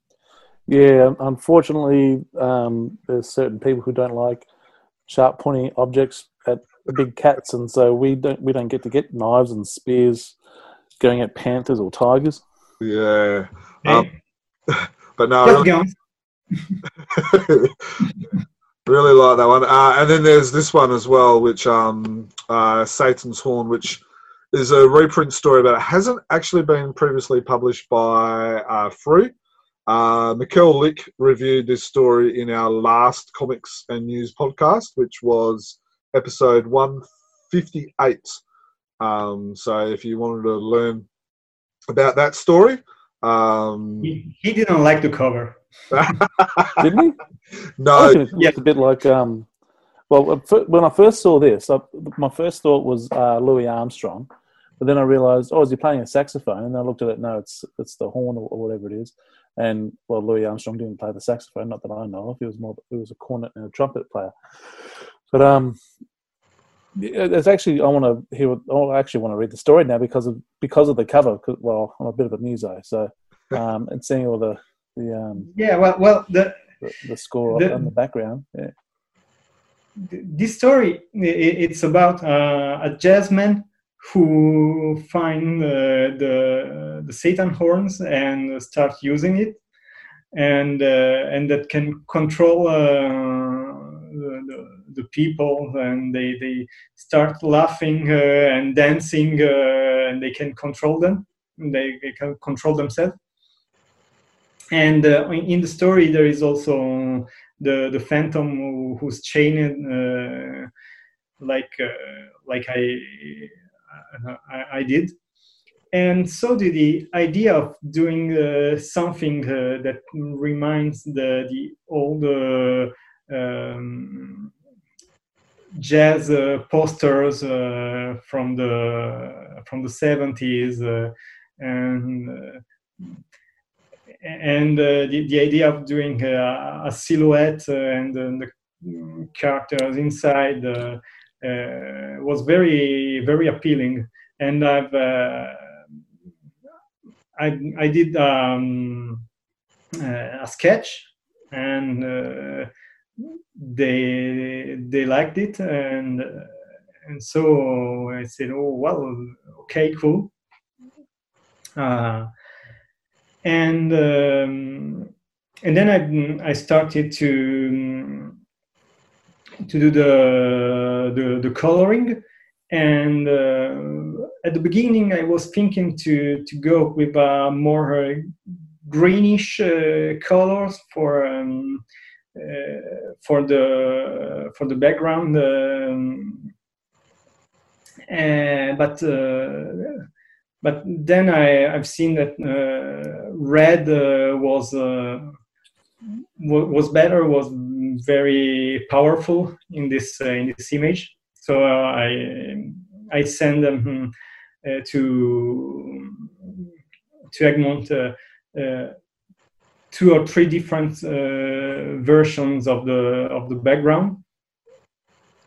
Yeah, unfortunately, um, there's certain people who don't like sharp, pointy objects at big cats, and so we don't we don't get to get knives and spears going at panthers or tigers. Yeah, um, (laughs) but no, really, (laughs) really like that one. Uh, and then there's this one as well, which um, uh, Satan's Horn, which is a reprint story, but it hasn't actually been previously published by uh, Frew. Uh, Mikkel Lick reviewed this story in our last comics and news podcast, which was episode 158. Um, so if you wanted to learn about that story, Um, He, he didn't like the cover. (laughs) Didn't he? no, It looked a bit like. Um, well, uh, when I first saw this, I, my first thought was uh, Louis Armstrong, but then I realised, oh, is he playing a saxophone? And I looked at it. No, it's it's the horn or, or whatever it is. And well, Louis Armstrong didn't play the saxophone, not that I know of. He was more, he was a cornet and a trumpet player. But um, there's actually I want to hear. I actually want to read the story now because of because of the cover. 'cause- Well, I'm a bit of a muso, so (laughs) um, and seeing all the the um Yeah, well, well, the, the, the score The- in the background. Yeah. this story it's about uh, a jazzman who find uh, the the Satan horns and start using it, and uh, and that can control uh, the, the, the people, and they they start laughing uh, and dancing, uh, and they can control them. They, they can control themselves. And uh, in the story, there is also the the phantom who, who's chained like like I, I I did and so the, the idea of doing uh, something uh, that reminds the the old uh, um, jazz uh, posters uh, from the from the 70s uh, and and the, the idea of doing a silhouette and uh, the characters inside was very very appealing. And i've I, I did um, uh, a sketch and uh, they they liked it and and so I said oh well okay cool. Uh, and um, and then I I started to to do the the, the coloring. And uh, at the beginning I was thinking to to go with uh, more uh, greenish uh, colors for um, for the for the background um, uh, but but then I, I've seen that uh, red uh, was uh, wa- was better, was very powerful in this uh, in this image. So uh, I I send them uh, to to Egmont uh, uh, two or three different uh, versions of the of the background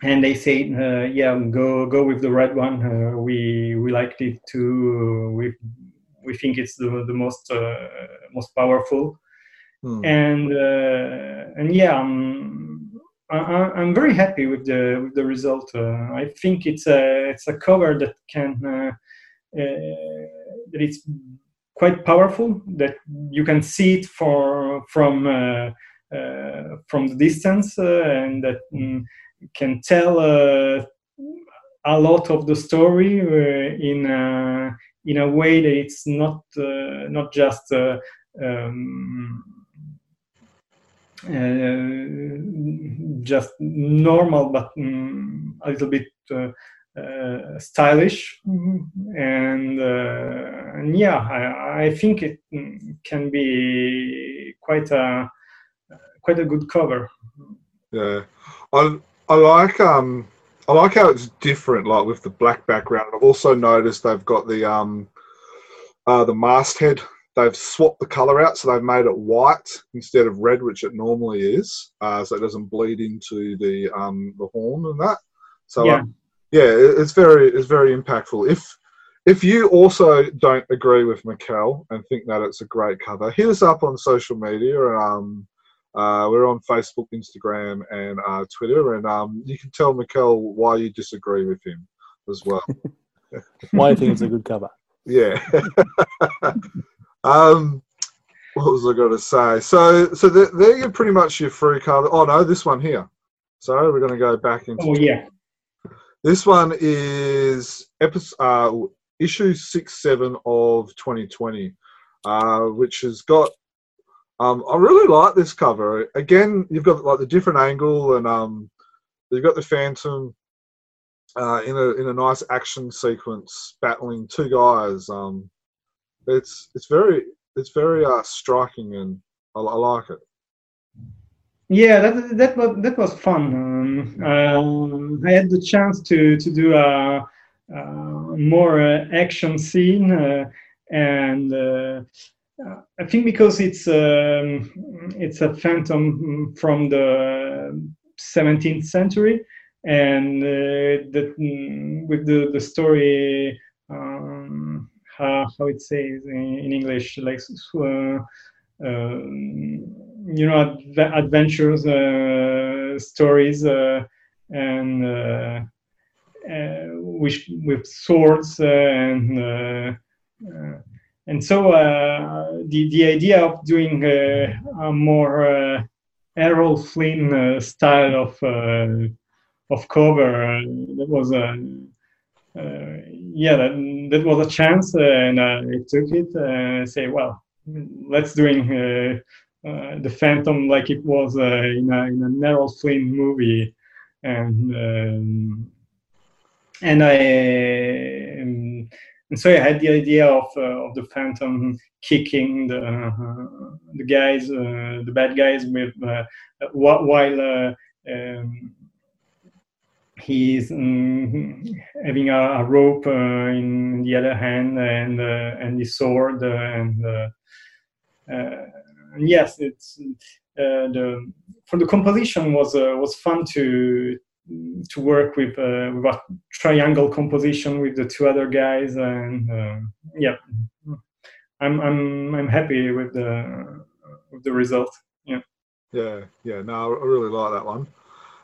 and they say, uh, "Yeah, go go with the red one. Uh, we we liked it too. We we think it's the the most uh, most powerful." Hmm. And uh, and yeah, I'm, I, I'm very happy with the with the result. Uh, I think it's a it's a cover that can uh, uh, that it's quite powerful. That you can see it for from uh, uh, from the distance, uh, and that. mm, can tell a lot of the story in in a way that it's not not just um, uh, just normal, but um, a little bit uh, uh, stylish, and, uh, and yeah, I, I think it can be quite a quite a good cover. Yeah, I I like um I like how it's different, like with the black background. I've also noticed they've got the um uh the masthead. They've swapped the color out, so they've made it white instead of red, which it normally is, uh, so it doesn't bleed into the um the horn and that. So Yeah. um, yeah, it's very it's very impactful. If if you also don't agree with Mikkel and think that it's a great cover, hit us up on social media. Um, uh, we're on Facebook, Instagram, and uh, Twitter, and um, you can tell Mikkel why you disagree with him as well. (laughs) Why do you think it's a good cover? yeah. (laughs) um, what was I going to say? So, so they're, they're pretty much your Frew cover. Oh no, this one here. So we're going to go back into Oh yeah. This one is episode, uh, issue six seven of 2020, uh, which has got. Um, I really like this cover. Again, you've got like the different angle, and um, you've got the Phantom uh, in a in a nice action sequence battling two guys. Um, it's it's very it's very uh, striking, and I, I like it. Yeah, that that was that was fun. Um, uh, I had the chance to to do a, a more uh, action scene, uh, and uh, I think because it's um, it's a phantom from the 17th century, and uh, that with the the story. Um, how, how it says in, in English, like uh, you know adv- adventures uh, stories uh, and uh, uh with swords uh, and uh, and so the the idea of doing a more Errol Flynn style of of cover that was a uh, yeah, that, that was a chance, uh, and I took it. and say, well, let's doing uh, uh, the Phantom like it was uh, in a in a Errol Flynn movie, and um, and I um, and so I had the idea of of the Phantom kicking the the guys, the bad guys with while. Um, he's um, having a, a rope uh, in the other hand and uh, and the sword and uh, yes, it's the for the composition was was fun to to work with uh, with a triangle composition with the two other guys and uh, yeah i'm i'm i'm happy with the with the result yeah yeah yeah no i really like that one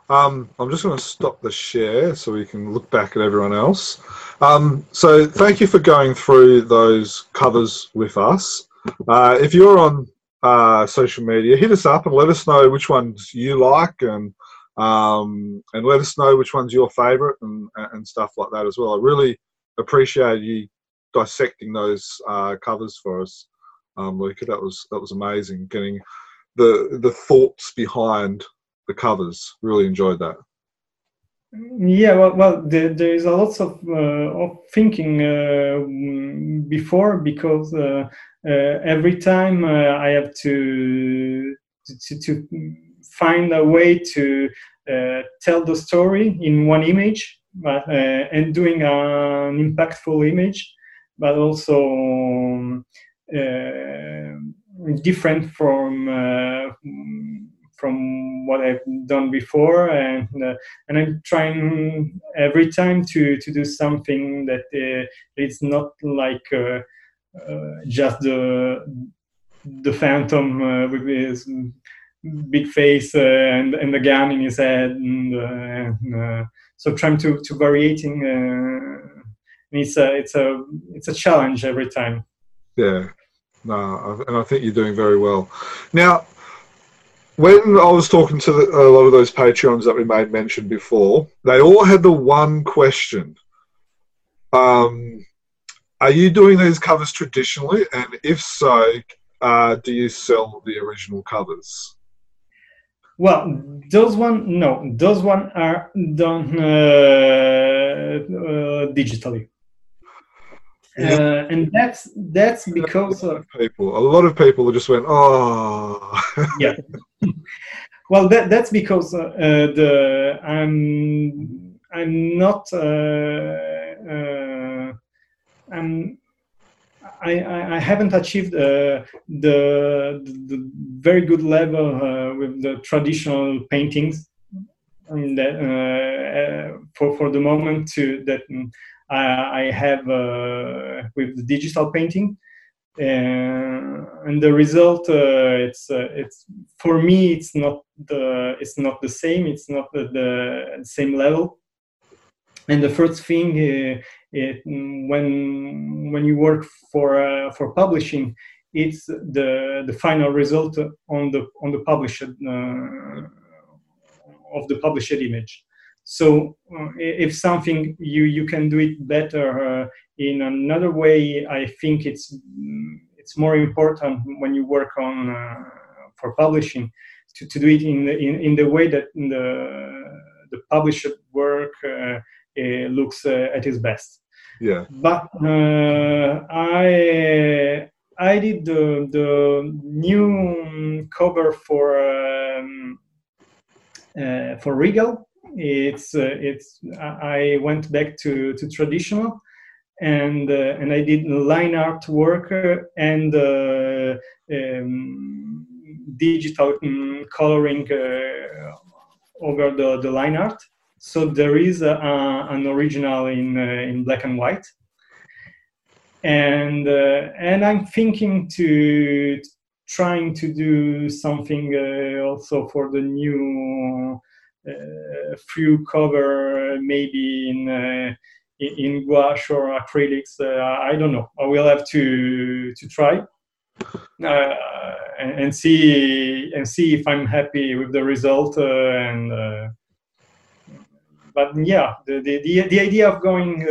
um, I'm just going to stop the share so we can look back at everyone else. Um, so thank you for going through those covers with us. Uh, if you're on uh, social media, hit us up and let us know which ones you like and um, and let us know which one's your favourite and and stuff like that as well. I really appreciate you dissecting those uh, covers for us, um, Luca. That was that was amazing. Getting the the thoughts behind the covers. Really enjoyed that. Yeah, well, well there, there is a lot of, uh, of thinking uh, before because uh, uh every time uh, I have to, to, to find a way to uh, tell the story in one image but, and doing an impactful image, but also um, different from from what I've done before, and uh, and I'm trying every time to to do something that uh, it's not like uh, uh just the the phantom uh, with his big face uh, and and the gun in his head, and, and so trying to to variating. it's a it's a it's a challenge every time. Yeah, no, and I think you're doing very well. Now, when I was talking to the, a lot of those Patreons that we made mention before, they all had the one question. Um, are you doing these covers traditionally? And if so, uh, do you sell the original covers? Well, those one no, those one are done uh, uh, digitally. Uh, and that's that's because of people. A lot of people just went, oh. (laughs) yeah. Well, that that's because uh, uh, the I'm I'm not uh, uh, I'm. I, I haven't achieved uh, the, the very good level uh, with the traditional paintings that, uh, for for the moment to that I, I have uh, with the digital painting. Uh, and the result uh, it's it's for me it's not the it's not the same it's not the, the same level and the first thing it, when when you work for for publishing it's the the final result on the on the published uh, of the published image so uh, if something you you can do it better uh, in another way, I think it's it's more important when you work on uh, for publishing to, to do it in the, in, in the way that the the published work uh, looks uh, at its best. Yeah. But uh, I I did the the new cover for um, uh, for Regal. It's uh, it's I went back to to traditional, and uh, and I did line art work and uh, um, digital um, coloring uh, over the the line art. So there is a, a, an original in uh, in black and white and uh, and I'm thinking to trying to do something uh, also for the new uh, few cover, maybe in uh, in gouache or acrylics. Uh, I don't know. I will have to to try. Uh, and, and, see and see if I'm happy with the result and but yeah the, the, the, the idea of going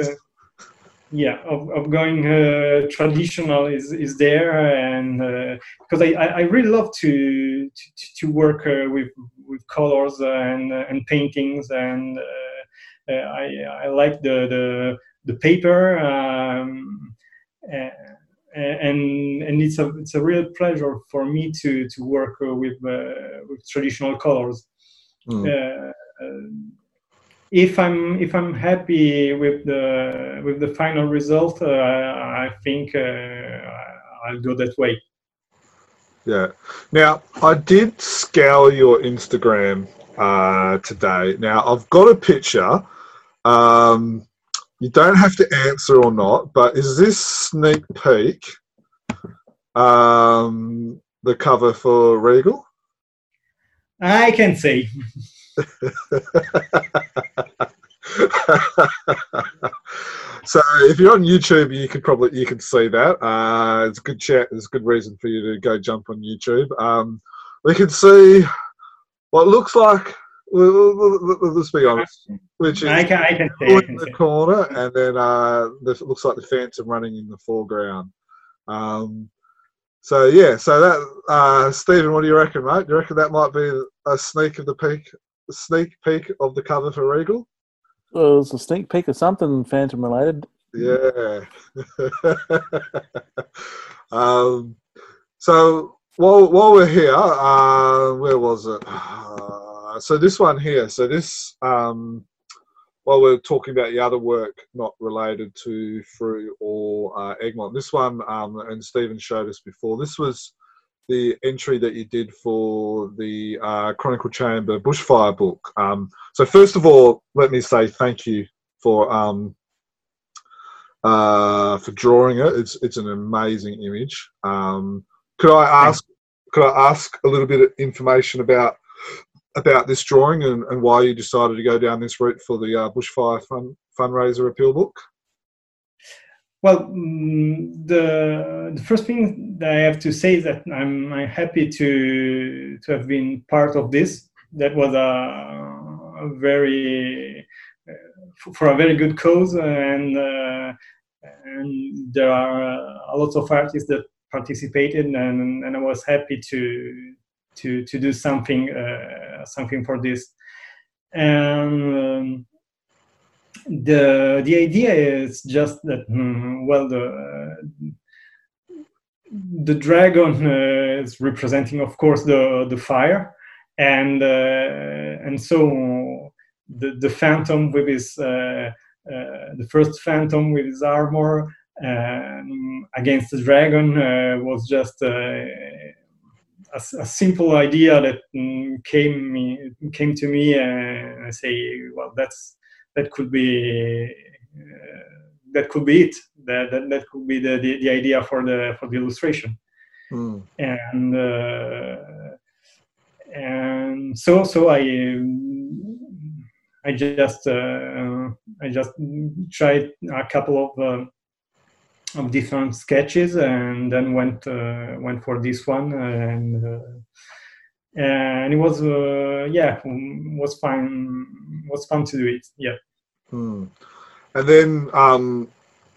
yeah of, of going uh, traditional is is there and uh, because I, I really love to to, to work uh, with with colors and uh, and paintings and uh, uh, I I like the the the paper um, and and it's a it's a real pleasure for me to to work with with traditional colors. Mm if I'm if I'm happy with the with the final result, uh, I think uh, I'll go that way. Yeah. Now I did scour your Instagram uh, today. Now I've got a picture. Um, you don't have to answer or not, but is this sneak peek um, the cover for Regal? I can say. (laughs) (laughs) so if you're on YouTube, you could probably you can see that. Uh, it's a good chat. It's a good reason for you to go jump on YouTube. Um, we can see what looks like. let's be honest. Which is I can, I can see, in the corner, and then uh, the, it looks like the Phantom running in the foreground. Um, so yeah, so that uh, Stephen, what do you reckon, mate? Do you reckon that might be a sneak of the peak sneak peek of the cover for Regal? Well, it's a sneak peek of something Phantom related. Yeah. (laughs) um, so while while we're here, uh, where was it? Uh, so this one here. So this um, while we're talking about the other work not related to Frew or uh, Egmont, this one um, and Stephen showed us before. This was the entry that you did for the uh, Chronicle Chamber bushfire book. Um, so first of all, let me say thank you for um, uh, for drawing it. It's it's an amazing image. Um, could I ask could I ask a little bit of information about about this drawing and, and why you decided to go down this route for the uh, bushfire fund, fundraiser appeal book? Well, mm, the, the first thing that I have to say is that I'm, I'm happy to to have been part of this. That was a, a very uh, for a very good cause, and uh, and there are a lot of artists that participated, and, and I was happy to to to do something uh, something for this. And um, the the idea is just that mm, well the the dragon uh, is representing of course the the fire and uh, and so the the phantom with his uh, uh the first phantom with his armor um, against the dragon uh, was just uh, a, a, simple idea that mm, came came to me and I say well that's that could be uh, that could be it. That, that, that could be the, the, the idea for the for the illustration. Mm. And uh, and so so I I just uh, I just tried a couple of uh, of different sketches and then went uh, went for this one and uh, and it was uh, yeah was fun was fun to do it yeah hmm. and then um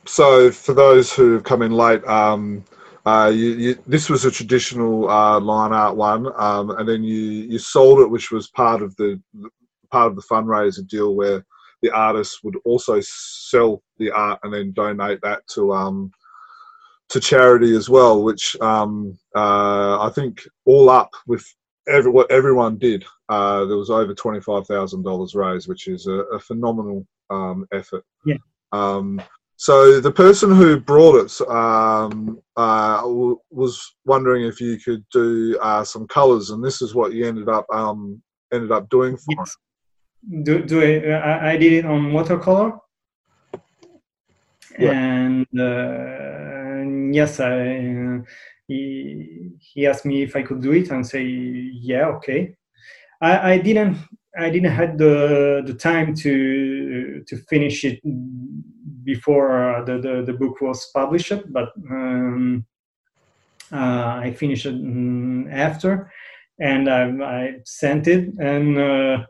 so for those who have come in late um uh, you, you, this was a traditional uh, line art one, um, and then you, you sold it, which was part of the part of the fundraiser deal, where the artists would also sell the art and then donate that to um, to charity as well, which um, uh, I think all up with every, what everyone did, uh, there was over twenty five thousand dollars raised, which is a, a phenomenal um, effort. Yeah. Um, so the person who brought it um, uh, w- was wondering if you could do uh, some colours, and this is what you ended up um, ended up doing for Yes. Do, do I, I, I did it on watercolor. Yeah. And uh, yes, I, he, he asked me if I could do it and say, yeah, okay. I, I didn't I didn't had the the time to to finish it before the, the, the book was published, but um, uh, I finished it mm, after, and I, I sent it, and uh,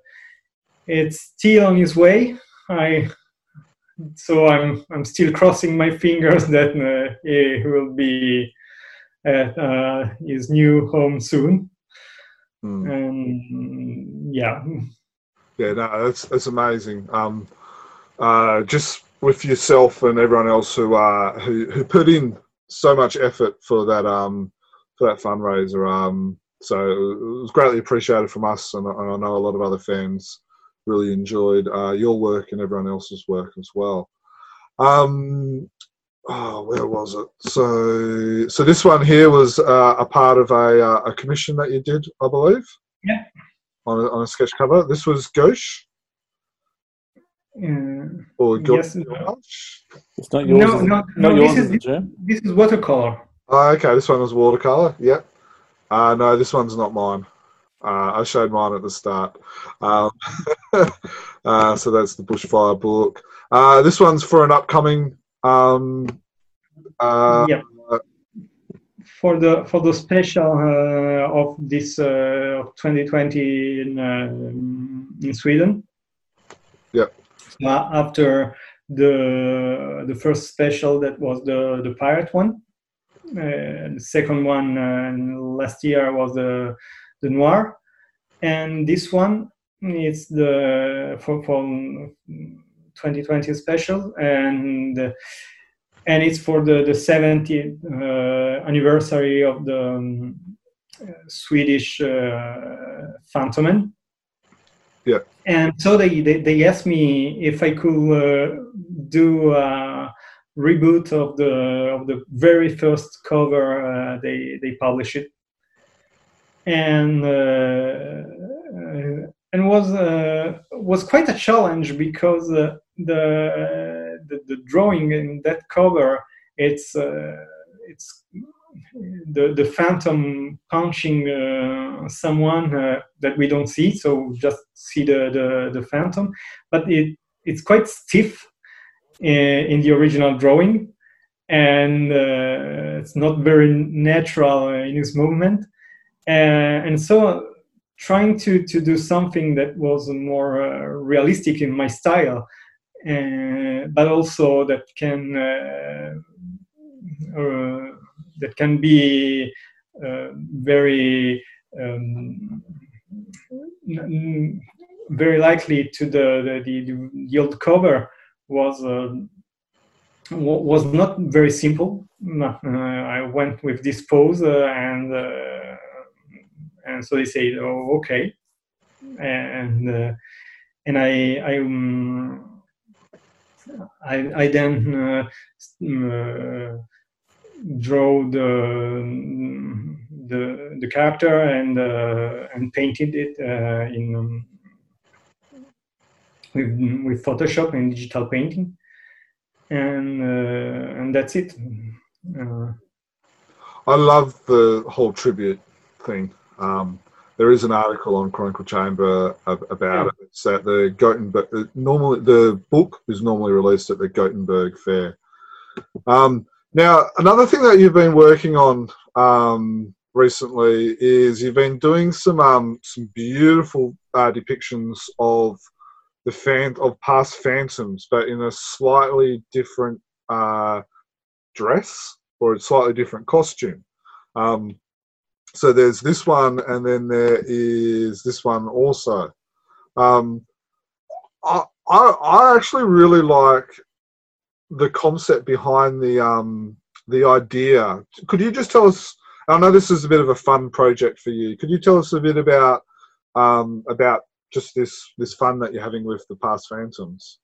it's still on its way. I so I'm I'm still crossing my fingers (laughs) that uh, he will be at uh, his new home soon. Hmm. And yeah, Yeah, no, that's that's amazing. Um, uh, just with yourself and everyone else who uh, who who put in so much effort for that um for that fundraiser. Um, so it was greatly appreciated from us, and, I- and I know a lot of other fans really enjoyed uh, your work and everyone else's work as well. Um, oh, where was it? So so this one here was uh, a part of a uh, a commission that you did, I believe. Yeah. On a, on a sketch cover. This was Gauche uh, or Gau- Yes, no. Gouache? It's not yours. No, is no, not no, yours, this is is- this is watercolor. Oh, okay, this one was watercolor. Yep. Uh, no, this one's not mine. Uh, I showed mine at the start. Um, (laughs) uh, so that's the bushfire book. Uh, this one's for an upcoming. Um, uh, yeah. For the for the special uh, of this uh, of 2020 in uh, in Sweden. Yeah. After the the first special that was the the pirate one, uh, the second one uh, last year was the the noir, and this one is the for from 2020 special and. And it's for the, the 70th uh, anniversary of the um, Swedish uh, Phantomen. Yeah. And so they, they, they asked me if I could uh, do a reboot of the of the very first cover uh, they they published it, and uh, uh, and was uh, was quite a challenge because uh, the the, the drawing in that cover it's uh, it's the the phantom punching uh, someone uh, that we don't see so just see the the, the phantom. But it it's quite stiff in, in the original drawing and uh, it's not very natural in its movement. Uh, and so trying to to do something that was more uh, realistic in my style uh, but also that can uh, uh, that can be uh, very um, very likely to the the, the, the cover was uh, wa- was not very simple. No, uh, I went with this pose uh, and uh, and so they said, oh, okay, and uh, and I I. Um, I, I then uh, uh, draw the the the character and uh, and painted it in um, with with Photoshop and digital painting, and and that's it. I love the whole tribute thing. Um, there is an article on Chronicle Chamber about Yeah. it. It's that the Gothenburg uh, normally the book is normally released at the Gothenburg Fair. Um, now, another thing that you've been working on um, recently is you've been doing some um, some beautiful uh, depictions of the fan of past phantoms, but in a slightly different uh, dress or a slightly different costume. Um, so there's this one, and then there is this one also. Um, I, I I actually really like the concept behind the um the idea. Could you just tell us? I know this is a bit of a fun project for you. Could you tell us a bit about um, about just this this fun that you're having with the past phantoms?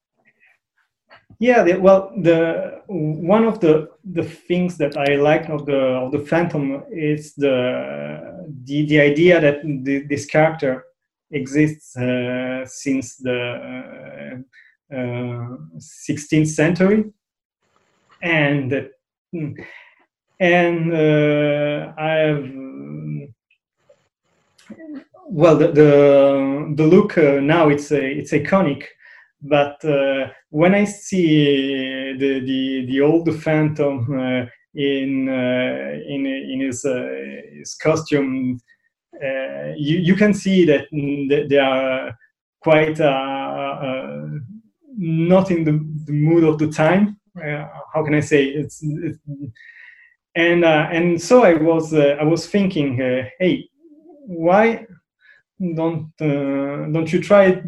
Yeah, the, well, the one of the the things that I like of the of the Phantom is the the, the idea that the, this character exists uh, since the uh, uh, 16th century, and and uh, I've well the the, the look uh, now it's a, it's iconic but uh, when I see the the, the old Phantom uh, in uh, in in his uh, his costume, uh, you you can see that they are quite uh, not in the, the, mood of the time. how can I say it's, it's and and so I was I was thinking, hey, why don't don't you try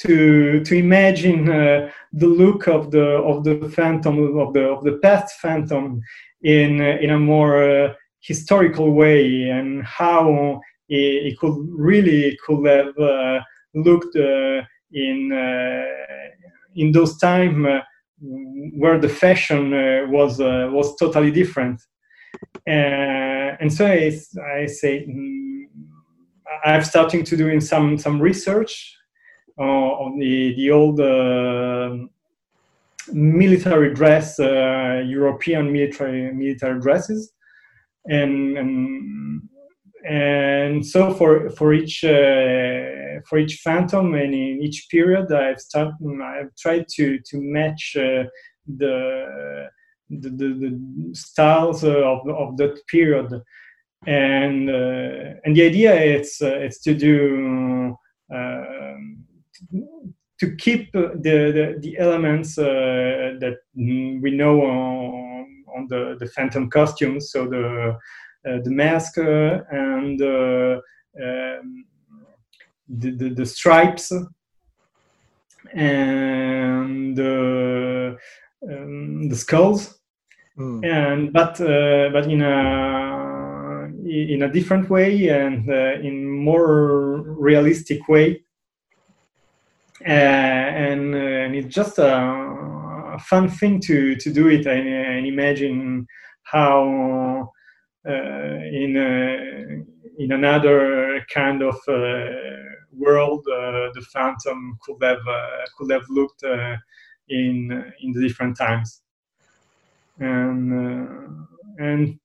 to to imagine uh, the look of the of the phantom of the of the past phantom in uh, in a more uh, historical way and how it, it, could really could have uh, looked in in those time where the fashion was was totally different. And so I, I say mm, I'm starting to doing some some research on the the old uh, military dress, uh, European military military dresses, and and and so for for each uh, for each phantom and in each period i've started i've tried to to match uh, the, the, the the styles of of that period. And uh, and the idea is uh, it's to do um, to keep the, the, the elements uh, that we know on, on, the, the phantom costumes, so the, uh, the mask uh, and um, the, the, the, stripes and um, the skulls. Mm. And but but in a in a different way and in more realistic way uh, and, uh, and it's just a, fun thing to to do it. And, and imagine how uh, in in another kind of world the phantom could have could have looked in in the different times. And and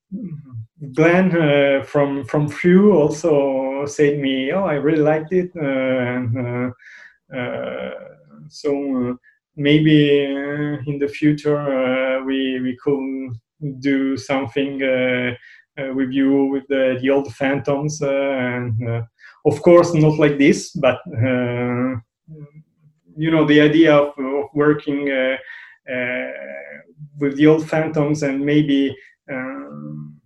Glenn uh, from from Frew also said me, "Oh, I really liked it," uh, and uh, uh, so uh, maybe uh, in the future we we could do something with you with the, the old phantoms and of course not like this but you know the idea of, of working uh, uh, with the old phantoms and maybe um,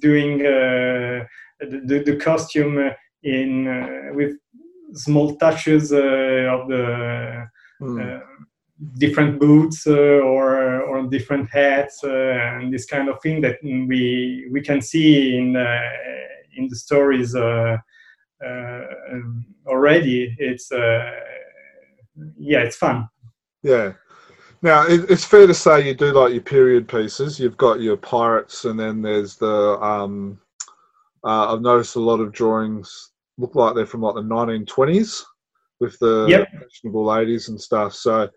doing uh, the, the, costume in with small touches uh, of the mm. different boots uh, or or different hats and this kind of thing that we we can see in in the stories already. It's yeah, it's fun. Yeah. Now, it's fair to say you do like your period pieces. You've got your pirates, and then there's the. Um, uh, I've noticed a lot of drawings look like they're from like the 1920s with the yep. fashionable ladies and stuff. So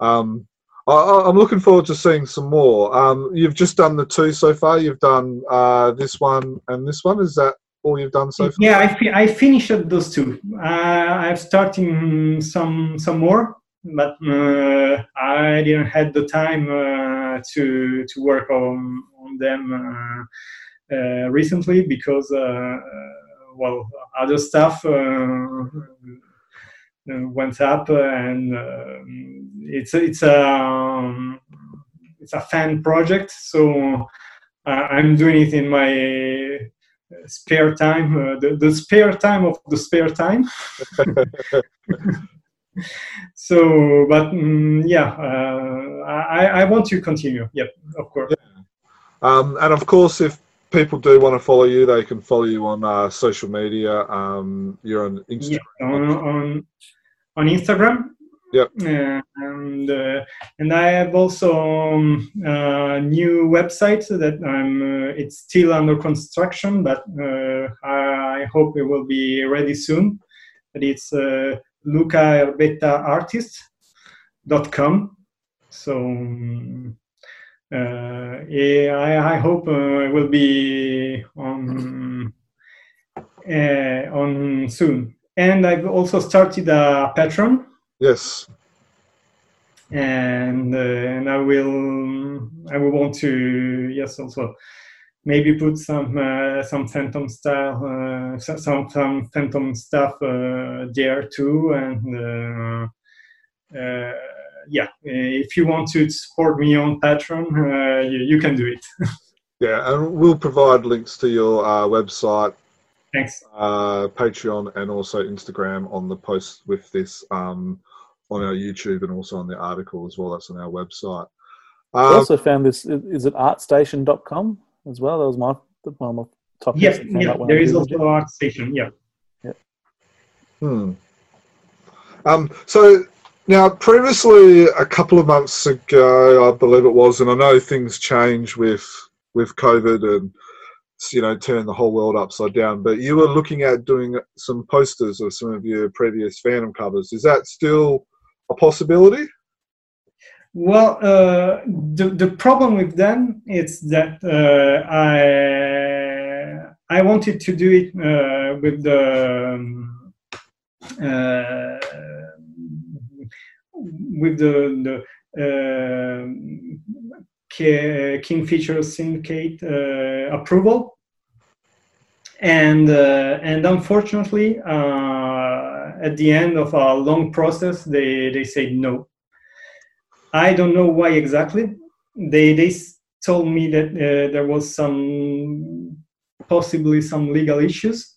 um, I, am looking forward to seeing some more. Um, you've just done the two so far. You've done uh, this one and this one. Is that all you've done so far? Yeah, I, fi- I finished those two. Uh, I'm starting some some more, but uh, I didn't have the time uh, to to work on on them uh, uh, recently because well, other stuff uh, uh, went up, and uh, it's it's a um, it's a fan project. So I'm doing it in my spare time, uh, the, the spare time of the spare time. (laughs) so, but mm, yeah, uh, I, I want to continue. Yep, of course. Yeah. Um, and of course, if people do want to follow you, they can follow you on uh, social media. Um, you're on Instagram. Yeah, on, on, on Instagram. Yep. Uh, and uh, and I have also um, a new website that I'm. Uh, it's still under construction, but uh, I hope it will be ready soon. But it's uh, lucaerbettaartist.com. So. Um, yeah, I, I hope uh, it will be on uh, on soon. And I've also started a Patreon. Yes. And uh, and I will I will want to yes also maybe put some uh, some phantom style uh, some some phantom stuff uh, there too and yeah, if you want to support me on Patreon, uh, you, you, can do it. (laughs) yeah, and we'll provide links to your uh, website, thanks, uh, Patreon, and also Instagram on the post with this um, on our YouTube and also on the article as well. That's on our website. Um, I also found this. Is it artstation.com as well? That was my one of my top. Yes, yeah, there is also ArtStation. Yeah. Yeah. Hmm. Um, so now, previously, a couple of months ago, I believe it was, and I know things change with with COVID and you know turning the whole world upside down. But you were looking at doing some posters of some of your previous Phantom covers. Is that still a possibility? Well, uh, the the problem with them is that uh, I I wanted to do it uh, with the. Um, uh, with the, the uh, King Features Syndicate uh, approval, and uh, and unfortunately, uh, at the end of a long process, they they said no. I don't know why exactly. They they told me that uh, there was some possibly some legal issues,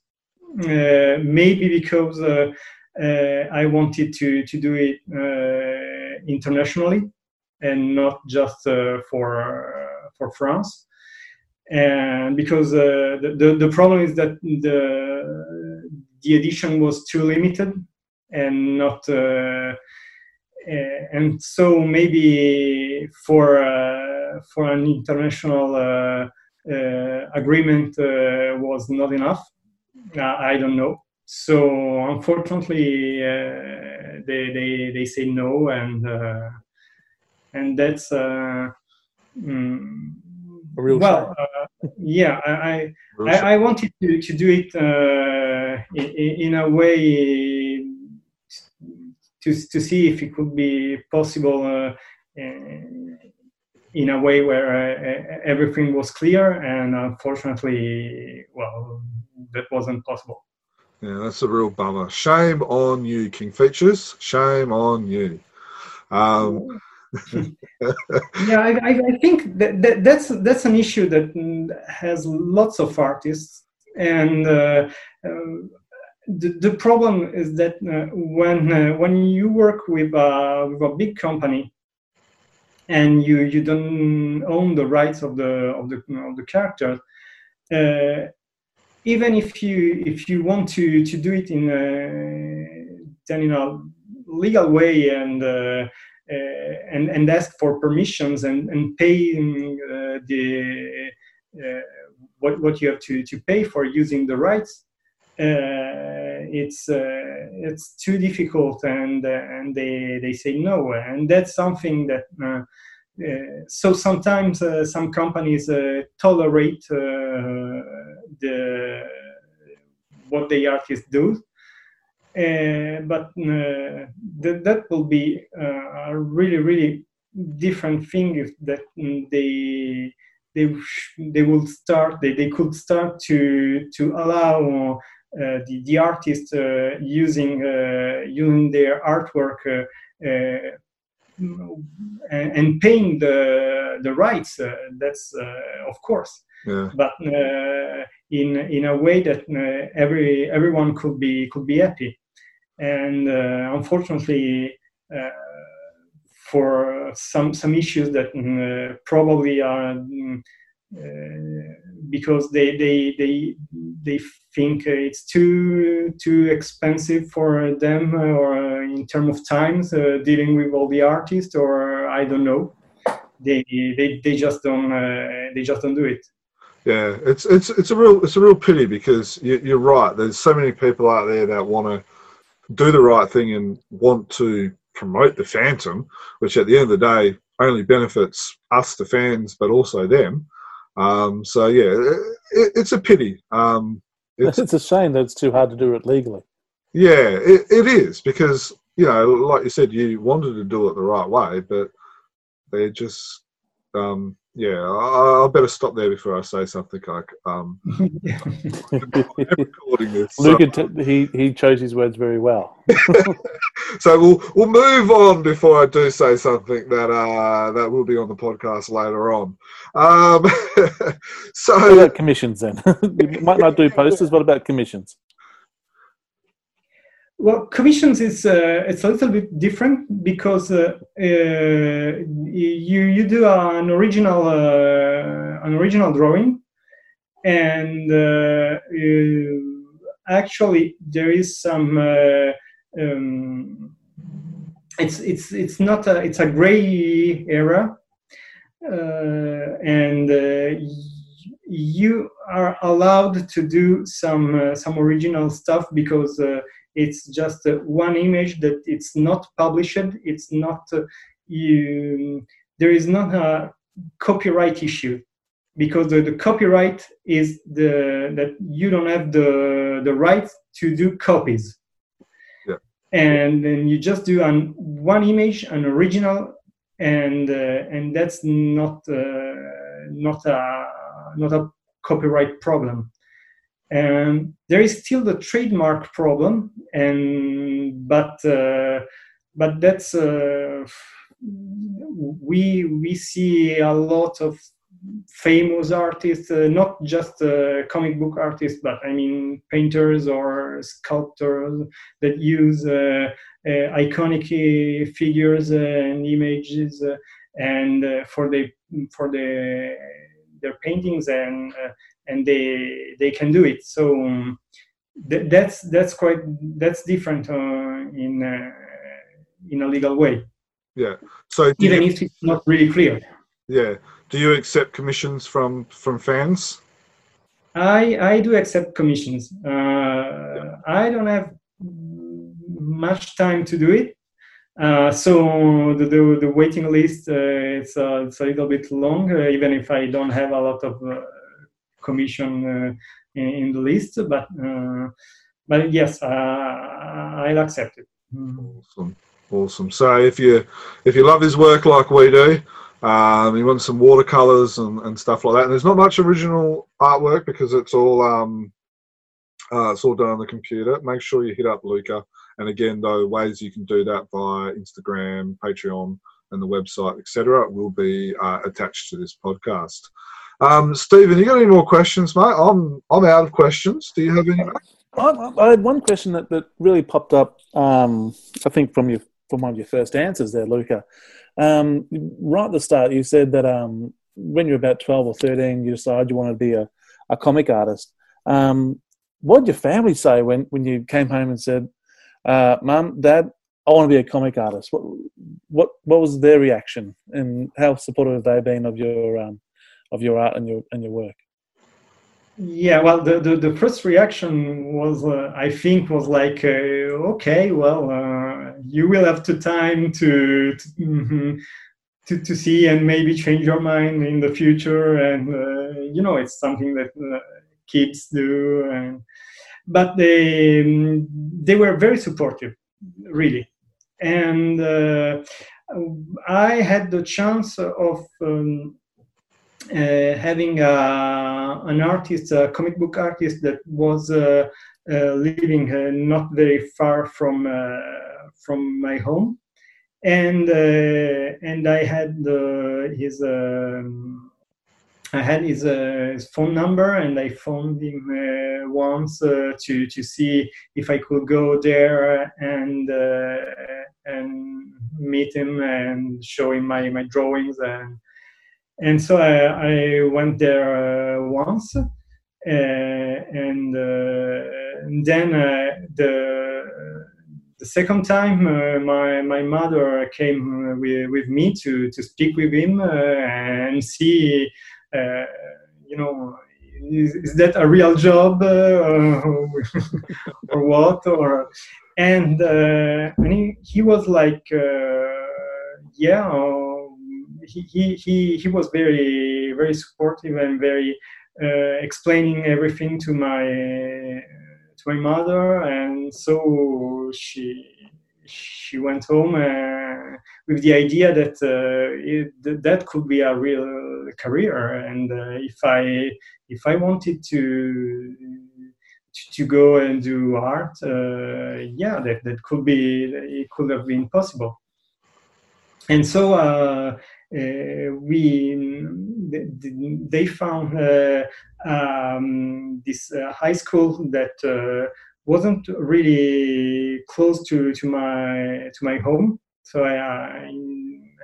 uh, maybe because uh, I wanted to to do it uh, internationally and not just uh, for for France. And because the, the the problem is that the the edition was too limited and not uh, and so maybe for uh, for an international uh, agreement was not enough i don't know so unfortunately uh, they, they they say no and uh, and that's uh, mm, well uh, yeah I I, (laughs) I, wanted to, to do it uh, in, in, a way to, to see if it could be possible uh, in a way where everything was clear and unfortunately well that wasn't possible yeah, that's a real bummer. Shame on you, King Features. Shame on you. Um, yeah, (laughs) I, I, think that, that, that's that's an issue that has lots of artists, and uh, uh, the, the problem is that uh, when uh, when you work with a, with a big company and you you don't own the rights of the of the of the characters uh, even if you if you want to to do it in a, then in a legal way and uh, uh, and and ask for permissions and and paying uh, the uh, what what you have to to pay for using the rights uh, it's uh, it's too difficult and and they they say no. And that's something that so sometimes some companies tolerate the what the artists do, but th- that will be a really really different thing if that mm, they they they will start they, they could start to to allow uh, the the artist uh, using uh, using their artwork and, paying the the rights. Uh, that's uh, of course. Yeah. But uh, in in a way that every everyone could be could be happy, and unfortunately for some some issues that uh, probably are uh, because they they they they think it's too too expensive for them or in terms of times uh, dealing with all the artists or I don't know. They they, they just don't uh, they just don't do it yeah it's it's it's a real it's a real pity because you, you're right there's so many people out there that want to do the right thing and want to promote the phantom which at the end of the day only benefits us the fans but also them um, so yeah, it, it's a pity. Um, (laughs) it's, it's, a shame that it's too hard to do it legally. Yeah, it, it is because you know, like you said, you wanted to do it the right way, but they're just um, yeah, I, I better stop there before I say something like um, (laughs) recording this. Luke, so. he he chose his words very well. (laughs) (laughs) so we'll we'll move on before I do say something that uh, that will be on the podcast later on. Um, so what about commissions then? you might not do posters. What about commissions? Well, commissions is uh, it's a little bit different because uh, uh, you you do an original uh, an original drawing, and uh, actually there is some uh, um, it's it's it's not a it's a gray area, and you are allowed to do some some original stuff because it's just uh, one image that it's not published it's not uh, you, there is not a copyright issue because the, the, copyright is the that you don't have the the right to do copies yeah. and then you just do an one image an original and uh, and that's not uh, not a not a copyright problem and there is still the trademark problem, and but uh, but that's uh, we we see a lot of famous artists, uh, not just uh, comic book artists, but I mean painters or sculptors that use uh, uh iconic figures and images and for the for the their paintings and and they they can do it. So um, th- that's that's quite that's different uh, in uh, in a legal way. Yeah. So even you, if it's not really clear. Yeah. Do you accept commissions from from fans? I I do accept commissions. Uh, yeah. I don't have much time to do it. Uh, so the, the, the, waiting list uh, it's, uh, it's a little bit long, uh, even if I don't have a lot of uh, commission uh, in, in, the list, but uh, but yes, uh, I'll accept it. Awesome, awesome. So if you if you love his work like we do, um, you want some watercolors and, and stuff like that. And there's not much original artwork because it's all um, uh, it's all done on the computer. Make sure you hit up Luca. And again, though, ways you can do that via Instagram, Patreon, and the website, etc., will be uh, attached to this podcast. Um, Stephen, you got any more questions, mate? I'm I'm out of questions. Do you have any? I, I had one question that, that really popped up. Um, I think from your from one of your first answers there, Luca. Um, right at the start, you said that um, when you're about twelve or thirteen, you decided you wanted to be a, a comic artist. Um, what did your family say when, when you came home and said, uh, "Mum, Dad, I want to be a comic artist"? What what what was their reaction, and how supportive have they been of your um, of your art and your and your work? Yeah, well, the the, the first reaction was, uh, I think, was like, uh, okay, well, uh, you will have to time to to, mm-hmm, to, to see and maybe change your mind in the future, and uh, you know, it's something that uh, kids do, and but they they were very supportive, really, and uh, I had the chance of. Um, having a, an artist, a comic book artist that was uh, uh, living not very far from from my home, and and I had his. Um, I had his, uh, his, phone number and I phoned him uh, once uh, to to see if I could go there and and meet him and show him my, my drawings and and so I, I went there uh, once, uh, and, uh, and then the the second time, uh, my my mother came with, with me to to speak with him uh, and see, uh, you know, is, is, that a real job (laughs) or what? Or and and he, he was like, yeah, he, he he was very very supportive and very explaining everything to my to my mother, and so she she went home uh, with the idea that uh, it, that could be a real career, and uh, if I if I wanted to to go and do art, uh, yeah, that that could be it could have been possible, and so. Uh, uh, we they found um, this uh, high school that uh, wasn't really close to, to my to my home, so I, I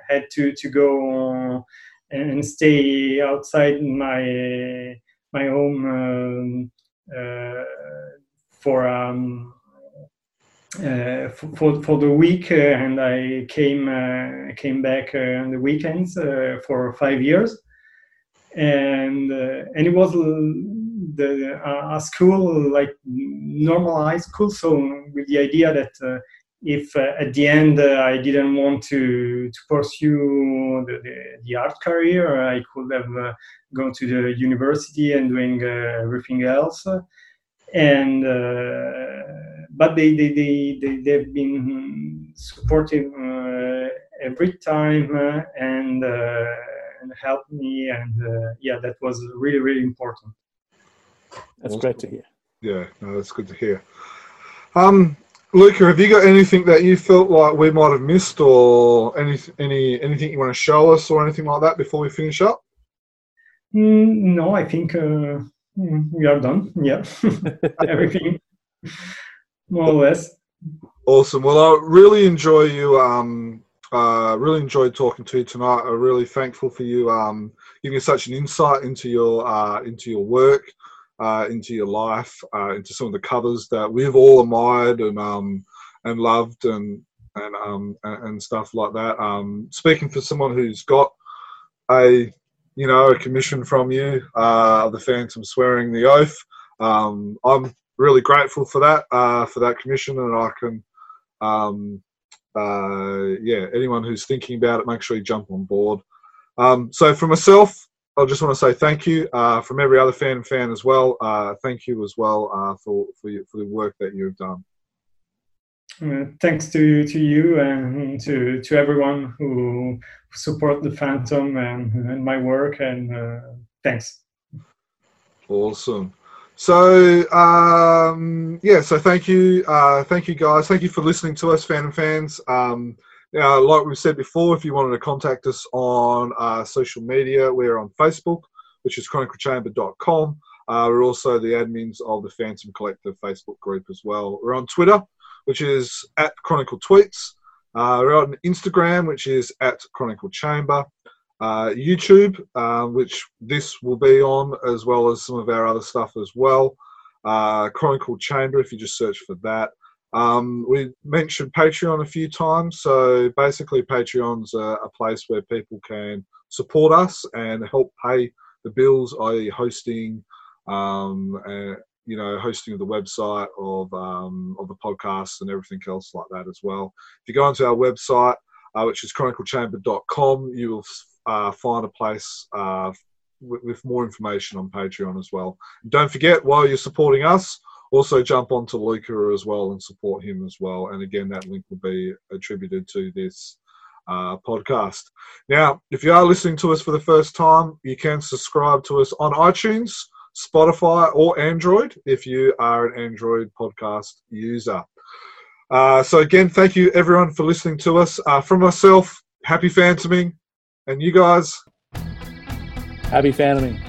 had to to go and stay outside my my home um, uh, for um, uh, for for the week, uh, and I came uh, came back on the weekends for five years. And uh, and it was the uh, a school like normal high school. So with the idea that uh, if uh, at the end uh, I didn't want to to pursue the, the, the art career I could have uh, gone to the university and doing everything else. And but they they, they, they they've been supportive every time and and helped me and uh, yeah that was really really important that's awesome. great to hear yeah no that's good to hear um Luca, have you got anything that you felt like we might have missed, or any any anything you want to show us, or anything like that before we finish up? Mm, no, I think uh, mm, we are done. Yeah, (laughs) everything more or less. Awesome. Well, I really enjoy you um, uh, really enjoyed talking to you tonight. I'm really thankful for you um, giving such an insight into your uh, into your work, uh, into your life, uh, into some of the covers that we've all admired and um, and loved and and um, and stuff like that. Um, speaking for someone who's got a you know a commission from you, uh, the Phantom swearing the oath. Um, I'm really grateful for that uh, for that commission, and I can um, uh, yeah, anyone who's thinking about it, make sure you jump on board. Um, so for myself, I just want to say thank you uh, from every other fan and fan as well. Uh, thank you as well uh, for for, you, for the work that you've done. Uh, thanks to to you and to to everyone who support the Phantom and, and my work and uh, thanks. Awesome. So um, yeah, so thank you, uh, thank you guys, thank you for listening to us, Phantom fans. Um, now, like we've said before, if you wanted to contact us on uh, social media, we're on Facebook, which is chroniclechamber.com. Uh, we're also the admins of the Phantom Collective Facebook group as well. We're on Twitter, which is at Chronicle Tweets. Uh, we're on Instagram, which is at Chronicle Chamber uh, YouTube, uh, which this will be on, as well as some of our other stuff as well. Uh, Chronicle Chamber, if you just search for that. Um, we mentioned Patreon a few times, so basically Patreon's a, a place where people can support us and help pay the bills, i.e., hosting, um, you know, hosting of the website of um, of the podcast and everything else like that as well. If you go onto our website, uh, which is chroniclechamber.com, you will uh, find a place uh, with, with, more information on Patreon as well. Don't forget, while you're supporting us, also jump onto Luca as well and support him as well. And again, that link will be attributed to this uh, podcast. Now, if you are listening to us for the first time, you can subscribe to us on iTunes, Spotify, or Android if you are an Android podcast user. Uh, so again, thank you everyone for listening to us. Uh, from myself, happy phantoming, and you guys? Happy phantoming.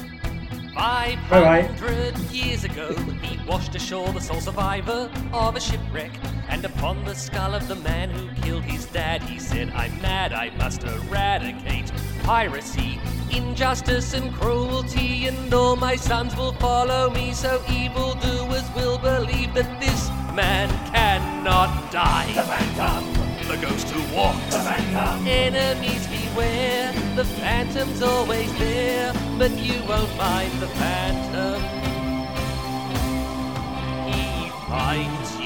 Five Bye-bye. hundred years ago, he washed ashore the sole survivor of a shipwreck. And upon the skull of the man who killed his dad, he said, I'm mad, I must eradicate piracy, injustice, and cruelty. And all my sons will follow me, so evildoers will believe that this man cannot die. The Phantom! Ghost who walks. The Phantom! Enemies beware, the Phantom's always there, but you won't find the Phantom. He finds